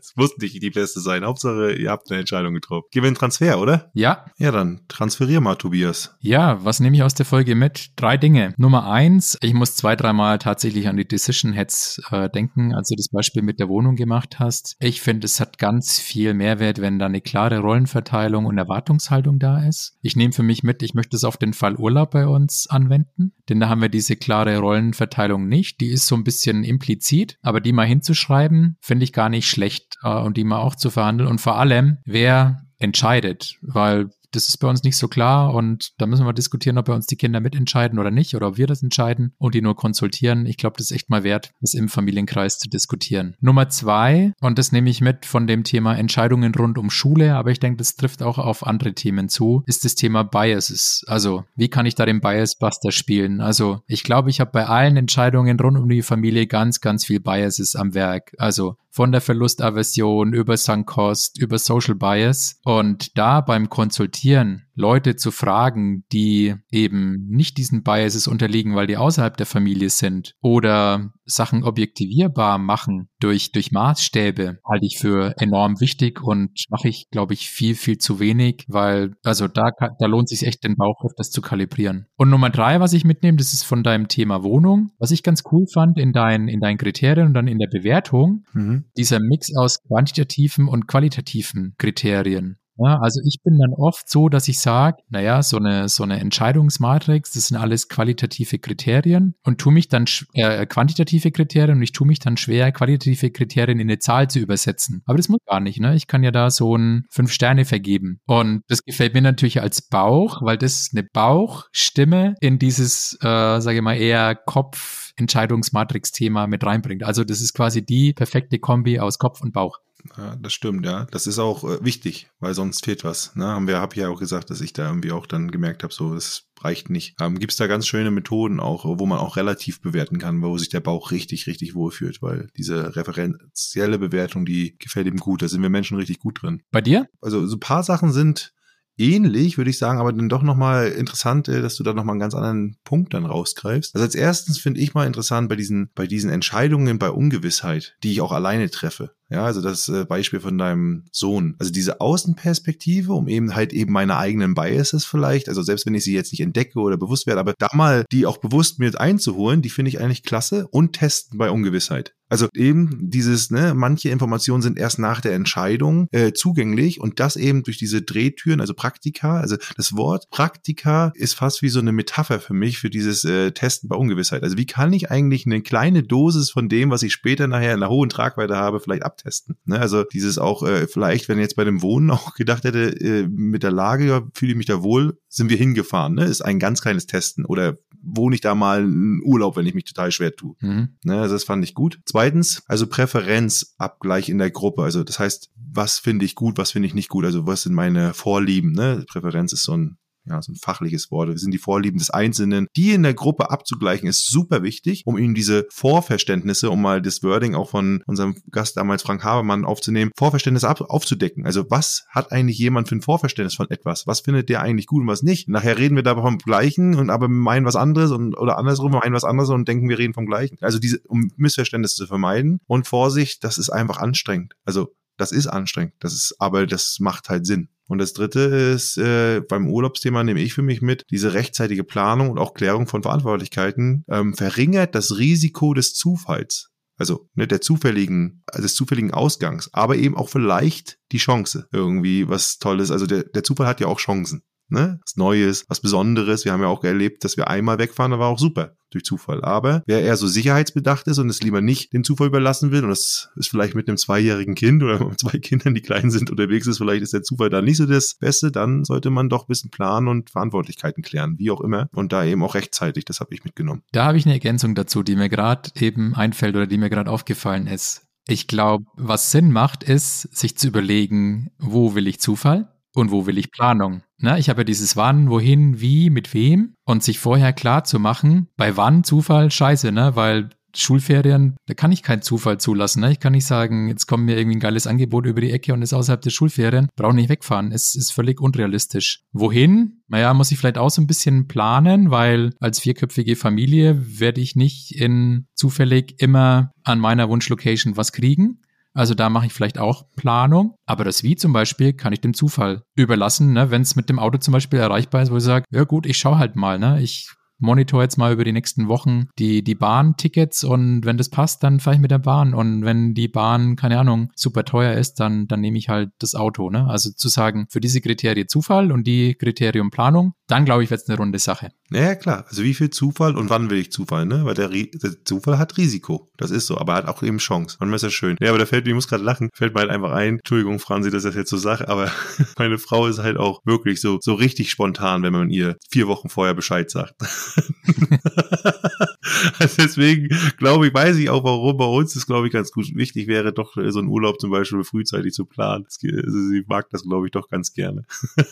Es muss nicht die beste sein. Hauptsache, ihr habt eine Entscheidung getroffen. Gehen wir in Transfer, oder? Ja, Ja, dann transferier mal, Tobias. Ja, was nehme ich aus der Folge mit? Drei Dinge. Nummer eins, ich muss zwei, dreimal tatsächlich an die Decision Heads äh, denken, als du das Beispiel mit der Wohnung gemacht hast. Ich finde, es hat ganz viel Mehrwert, wenn da eine klare Rollenverteilung und Erwartungshaltung da ist. Ich nehme für mich mit, ich möchte es auf den Fall Urlaub bei uns anwenden, denn da haben wir diese klare Rollenverteilung nicht. Die ist so ein bisschen implizit, aber die mal hinzuschreiben, finde ich gar nicht schlecht äh, und die mal auch zu verhandeln und vor allem, wer entscheidet, weil das ist bei uns nicht so klar und da müssen wir diskutieren, ob bei uns die Kinder mitentscheiden oder nicht oder ob wir das entscheiden und die nur konsultieren. Ich glaube, das ist echt mal wert, das im Familienkreis zu diskutieren. Nummer zwei, und das nehme ich mit von dem Thema Entscheidungen rund um Schule, aber ich denke, das trifft auch auf andere Themen zu, ist das Thema Biases. Also, wie kann ich da den Biasbuster spielen? Also, ich glaube, ich habe bei allen Entscheidungen rund um die Familie ganz, ganz viel Biases am Werk. Also, von der Verlustaversion über Sunk Cost, über Social Bias. Und da beim Konsultieren akzeptieren, Leute zu fragen, die eben nicht diesen Biases unterliegen, weil die außerhalb der Familie sind oder Sachen objektivierbar machen durch, durch Maßstäbe, halte ich für enorm wichtig und mache ich, glaube ich, viel, viel zu wenig, weil, also da, da lohnt sich echt den Bauch auf das zu kalibrieren. Und Nummer drei, was ich mitnehme, das ist von deinem Thema Wohnung. Was ich ganz cool fand in deinen, in deinen Kriterien und dann in der Bewertung, mhm. dieser Mix aus quantitativen und qualitativen Kriterien. Ja, also ich bin dann oft so, dass ich sage, naja, so eine, so eine Entscheidungsmatrix, das sind alles qualitative Kriterien und tu mich dann, äh, quantitative Kriterien und ich tue mich dann schwer, qualitative Kriterien in eine Zahl zu übersetzen. Aber das muss gar nicht, ne? Ich kann ja da so ein fünf Sterne vergeben. Und das gefällt mir natürlich als Bauch, weil das eine Bauchstimme in dieses, äh, sage ich mal, eher Kopf, Entscheidungsmatrix-Thema mit reinbringt. Also das ist quasi die perfekte Kombi aus Kopf und Bauch. Ja, das stimmt, ja. Das ist auch äh, wichtig, weil sonst fehlt was. Ne? Haben wir, habe ja auch gesagt, dass ich da irgendwie auch dann gemerkt habe, so, das reicht nicht. Ähm, Gibt es da ganz schöne Methoden auch, wo man auch relativ bewerten kann, wo sich der Bauch richtig, richtig wohlfühlt, weil diese referenzielle Bewertung, die gefällt ihm gut. Da sind wir Menschen richtig gut drin. Bei dir? Also so ein paar Sachen sind ähnlich, würde ich sagen, aber dann doch nochmal interessant, äh, dass du da nochmal einen ganz anderen Punkt dann rausgreifst. Also als erstens finde ich mal interessant bei diesen, bei diesen Entscheidungen bei Ungewissheit, die ich auch alleine treffe. Ja, also das äh, Beispiel von deinem Sohn. Also diese Außenperspektive, um eben halt eben meine eigenen Biases vielleicht, also selbst wenn ich sie jetzt nicht entdecke oder bewusst werde, aber da mal die auch bewusst mit einzuholen, die finde ich eigentlich klasse und testen bei Ungewissheit. Also eben dieses, ne, manche Informationen sind erst nach der Entscheidung äh, zugänglich und das eben durch diese Drehtüren, also Praktika. Also das Wort Praktika ist fast wie so eine Metapher für mich für dieses äh, Testen bei Ungewissheit. Also wie kann ich eigentlich eine kleine Dosis von dem, was ich später nachher in einer hohen Tragweite habe, vielleicht abtesten? Ne? Also dieses auch äh, vielleicht, wenn jetzt bei dem Wohnen auch gedacht hätte, äh, mit der Lage fühle ich mich da wohl, sind wir hingefahren. Ne? Ist ein ganz kleines Testen oder wohne ich da mal einen Urlaub, wenn ich mich total schwer tue. Mhm. Ne? Also das fand ich gut. Zweitens, also Präferenzabgleich in der Gruppe. Also das heißt, was finde ich gut, was finde ich nicht gut. Also was sind meine Vorlieben. Ne? Präferenz ist so ein ja, so ein fachliches Wort. Wir sind die Vorlieben des Einzelnen. Die in der Gruppe abzugleichen, ist super wichtig, um ihnen diese Vorverständnisse, um mal das Wording auch von unserem Gast damals Frank Habermann aufzunehmen, Vorverständnisse ab, aufzudecken. Also was hat eigentlich jemand für ein Vorverständnis von etwas? Was findet der eigentlich gut und was nicht? Nachher reden wir da vom Gleichen und aber meinen was anderes und oder andersrum meinen was anderes und denken, wir reden vom Gleichen. Also diese, um Missverständnisse zu vermeiden und Vorsicht, das ist einfach anstrengend. Also das ist anstrengend. Das ist, aber das macht halt Sinn. Und das dritte ist, äh, beim Urlaubsthema nehme ich für mich mit, diese rechtzeitige Planung und auch Klärung von Verantwortlichkeiten ähm, verringert das Risiko des Zufalls. Also ne, der zufälligen, also des zufälligen Ausgangs, aber eben auch vielleicht die Chance, irgendwie was Tolles. Also der, der Zufall hat ja auch Chancen ne? Was Neues, was Besonderes. Wir haben ja auch erlebt, dass wir einmal wegfahren, da war auch super durch Zufall. Aber wer eher so sicherheitsbedacht ist und es lieber nicht den Zufall überlassen will, und das ist vielleicht mit einem zweijährigen Kind oder mit zwei Kindern, die klein sind, unterwegs ist, vielleicht ist der Zufall da nicht so das Beste, dann sollte man doch ein bisschen planen und Verantwortlichkeiten klären, wie auch immer. Und da eben auch rechtzeitig, das habe ich mitgenommen. Da habe ich eine Ergänzung dazu, die mir gerade eben einfällt oder die mir gerade aufgefallen ist. Ich glaube, was Sinn macht, ist, sich zu überlegen, wo will ich Zufall? Und wo will ich Planung? Na, ich habe ja dieses Wann, wohin, wie, mit wem und sich vorher klar zu machen, bei wann Zufall scheiße, ne? Weil Schulferien, da kann ich keinen Zufall zulassen. Ne? Ich kann nicht sagen, jetzt kommt mir irgendwie ein geiles Angebot über die Ecke und ist außerhalb der Schulferien, brauche nicht wegfahren. Es ist völlig unrealistisch. Wohin? Naja, muss ich vielleicht auch so ein bisschen planen, weil als vierköpfige Familie werde ich nicht in zufällig immer an meiner Wunschlocation was kriegen. Also da mache ich vielleicht auch Planung. Aber das Wie zum Beispiel kann ich dem Zufall überlassen, ne? wenn es mit dem Auto zum Beispiel erreichbar ist, wo ich sage, ja gut, ich schaue halt mal, ne? Ich monitor jetzt mal über die nächsten Wochen die, die Bahntickets und wenn das passt, dann fahre ich mit der Bahn. Und wenn die Bahn, keine Ahnung, super teuer ist, dann, dann nehme ich halt das Auto. Ne? Also zu sagen, für diese Kriterien Zufall und die Kriterium Planung, dann glaube ich, wird es eine runde Sache. Ja, klar. Also wie viel Zufall und wann will ich Zufall, ne? Weil der, der, Zufall hat Risiko. Das ist so, aber er hat auch eben Chance. Manchmal ist das schön. Ja, aber da fällt mir, ich muss gerade lachen, fällt mir halt einfach ein. Entschuldigung, Franzi, dass ich das jetzt so sage, aber meine Frau ist halt auch wirklich so, so richtig spontan, wenn man ihr vier Wochen vorher Bescheid sagt. also deswegen glaube ich, weiß ich auch, warum bei uns das, glaube ich, ganz gut wichtig wäre, doch so einen Urlaub zum Beispiel frühzeitig zu planen. Also sie mag das, glaube ich, doch ganz gerne.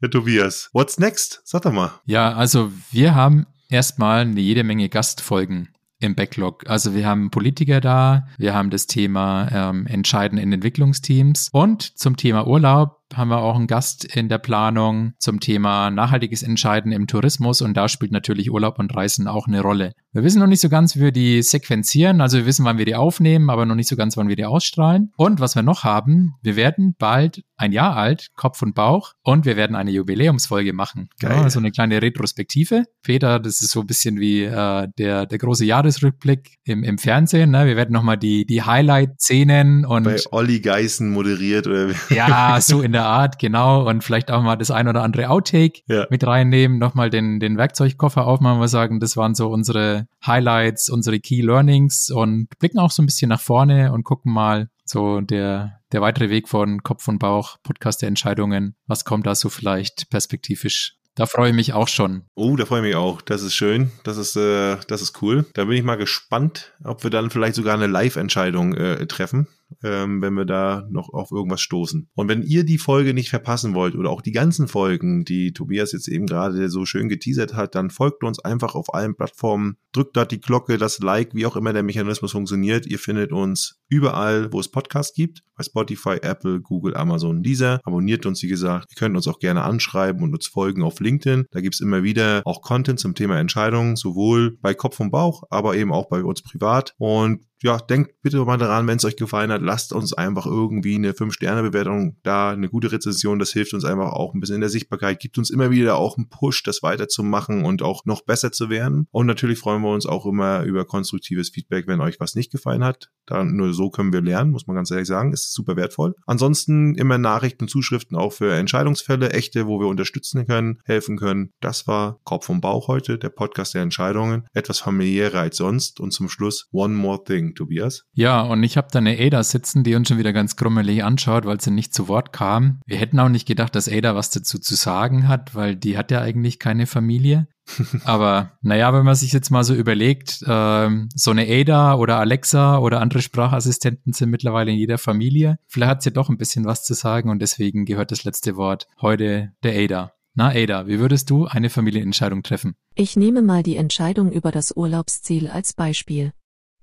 Herr Tobias, what's next? Sag doch mal. Ja, also wir haben erstmal eine jede Menge Gastfolgen im Backlog. Also wir haben Politiker da, wir haben das Thema ähm, Entscheiden in Entwicklungsteams und zum Thema Urlaub haben wir auch einen Gast in der Planung zum Thema nachhaltiges Entscheiden im Tourismus und da spielt natürlich Urlaub und Reisen auch eine Rolle. Wir wissen noch nicht so ganz, wie wir die sequenzieren, also wir wissen, wann wir die aufnehmen, aber noch nicht so ganz, wann wir die ausstrahlen. Und was wir noch haben, wir werden bald ein Jahr alt, Kopf und Bauch, und wir werden eine Jubiläumsfolge machen. Geil. Ja, so eine kleine Retrospektive. Peter, das ist so ein bisschen wie äh, der, der große Jahresrückblick im, im Fernsehen. Ne? Wir werden nochmal die, die Highlight-Szenen und. Bei Olli Geißen moderiert oder Ja, so in der Art, genau. Und vielleicht auch mal das ein oder andere Outtake ja. mit reinnehmen, nochmal den, den Werkzeugkoffer aufmachen, wir sagen, das waren so unsere Highlights, unsere Key Learnings und blicken auch so ein bisschen nach vorne und gucken mal, so der, der weitere Weg von Kopf und Bauch, Podcast der Entscheidungen. Was kommt da so vielleicht perspektivisch da freue ich mich auch schon. Oh, da freue ich mich auch. Das ist schön. Das ist, äh, das ist cool. Da bin ich mal gespannt, ob wir dann vielleicht sogar eine Live-Entscheidung äh, treffen ähm, wenn wir da noch auf irgendwas stoßen. Und wenn ihr die Folge nicht verpassen wollt oder auch die ganzen Folgen, die Tobias jetzt eben gerade so schön geteasert hat, dann folgt uns einfach auf allen Plattformen, drückt dort die Glocke, das Like, wie auch immer der Mechanismus funktioniert. Ihr findet uns überall, wo es Podcasts gibt, bei Spotify, Apple, Google, Amazon, dieser. Abonniert uns, wie gesagt. Ihr könnt uns auch gerne anschreiben und uns folgen auf LinkedIn. Da gibt's immer wieder auch Content zum Thema Entscheidungen, sowohl bei Kopf und Bauch, aber eben auch bei uns privat. Und ja, denkt bitte mal daran, wenn es euch gefallen hat, lasst uns einfach irgendwie eine 5-Sterne-Bewertung da, eine gute Rezension, das hilft uns einfach auch ein bisschen in der Sichtbarkeit, gibt uns immer wieder auch einen Push, das weiterzumachen und auch noch besser zu werden. Und natürlich freuen wir uns auch immer über konstruktives Feedback, wenn euch was nicht gefallen hat. Dann nur so können wir lernen, muss man ganz ehrlich sagen, ist super wertvoll. Ansonsten immer Nachrichten, Zuschriften auch für Entscheidungsfälle, echte, wo wir unterstützen können, helfen können. Das war Kopf und Bauch heute, der Podcast der Entscheidungen. Etwas familiärer als sonst und zum Schluss One More Thing. Tobias. Ja, und ich habe da eine Ada sitzen, die uns schon wieder ganz grummelig anschaut, weil sie nicht zu Wort kam. Wir hätten auch nicht gedacht, dass Ada was dazu zu sagen hat, weil die hat ja eigentlich keine Familie. Aber naja, wenn man sich jetzt mal so überlegt, ähm, so eine Ada oder Alexa oder andere Sprachassistenten sind mittlerweile in jeder Familie. Vielleicht hat sie ja doch ein bisschen was zu sagen und deswegen gehört das letzte Wort heute der Ada. Na Ada, wie würdest du eine Familienentscheidung treffen? Ich nehme mal die Entscheidung über das Urlaubsziel als Beispiel.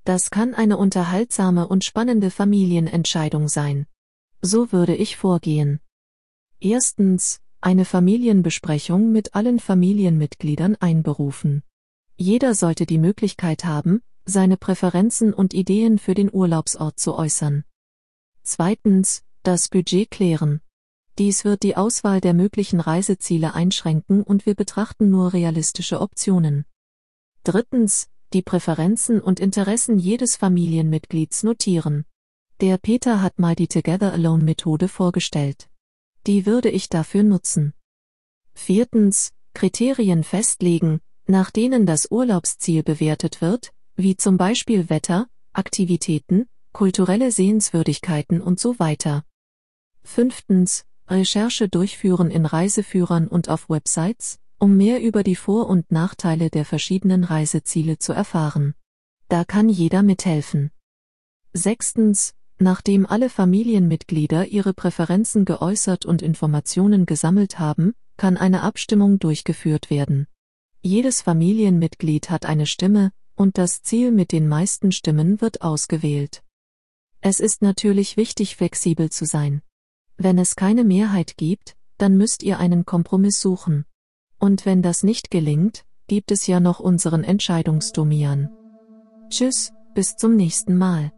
Das kann eine unterhaltsame und spannende Familienentscheidung sein. So würde ich vorgehen. Erstens, eine Familienbesprechung mit allen Familienmitgliedern einberufen. Jeder sollte die Möglichkeit haben, seine Präferenzen und Ideen für den Urlaubsort zu äußern. Zweitens, das Budget klären. Dies wird die Auswahl der möglichen Reiseziele einschränken und wir betrachten nur realistische Optionen. Drittens, die Präferenzen und Interessen jedes Familienmitglieds notieren. Der Peter hat mal die Together Alone Methode vorgestellt. Die würde ich dafür nutzen. Viertens, Kriterien festlegen, nach denen das Urlaubsziel bewertet wird, wie zum Beispiel Wetter, Aktivitäten, kulturelle Sehenswürdigkeiten und so weiter. Fünftens, Recherche durchführen in Reiseführern und auf Websites, um mehr über die Vor- und Nachteile der verschiedenen Reiseziele zu erfahren. Da kann jeder mithelfen. Sechstens, nachdem alle Familienmitglieder ihre Präferenzen geäußert und Informationen gesammelt haben, kann eine Abstimmung durchgeführt werden. Jedes Familienmitglied hat eine Stimme, und das Ziel mit den meisten Stimmen wird ausgewählt. Es ist natürlich wichtig, flexibel zu sein. Wenn es keine Mehrheit gibt, dann müsst ihr einen Kompromiss suchen. Und wenn das nicht gelingt, gibt es ja noch unseren Entscheidungsdomian. Tschüss, bis zum nächsten Mal.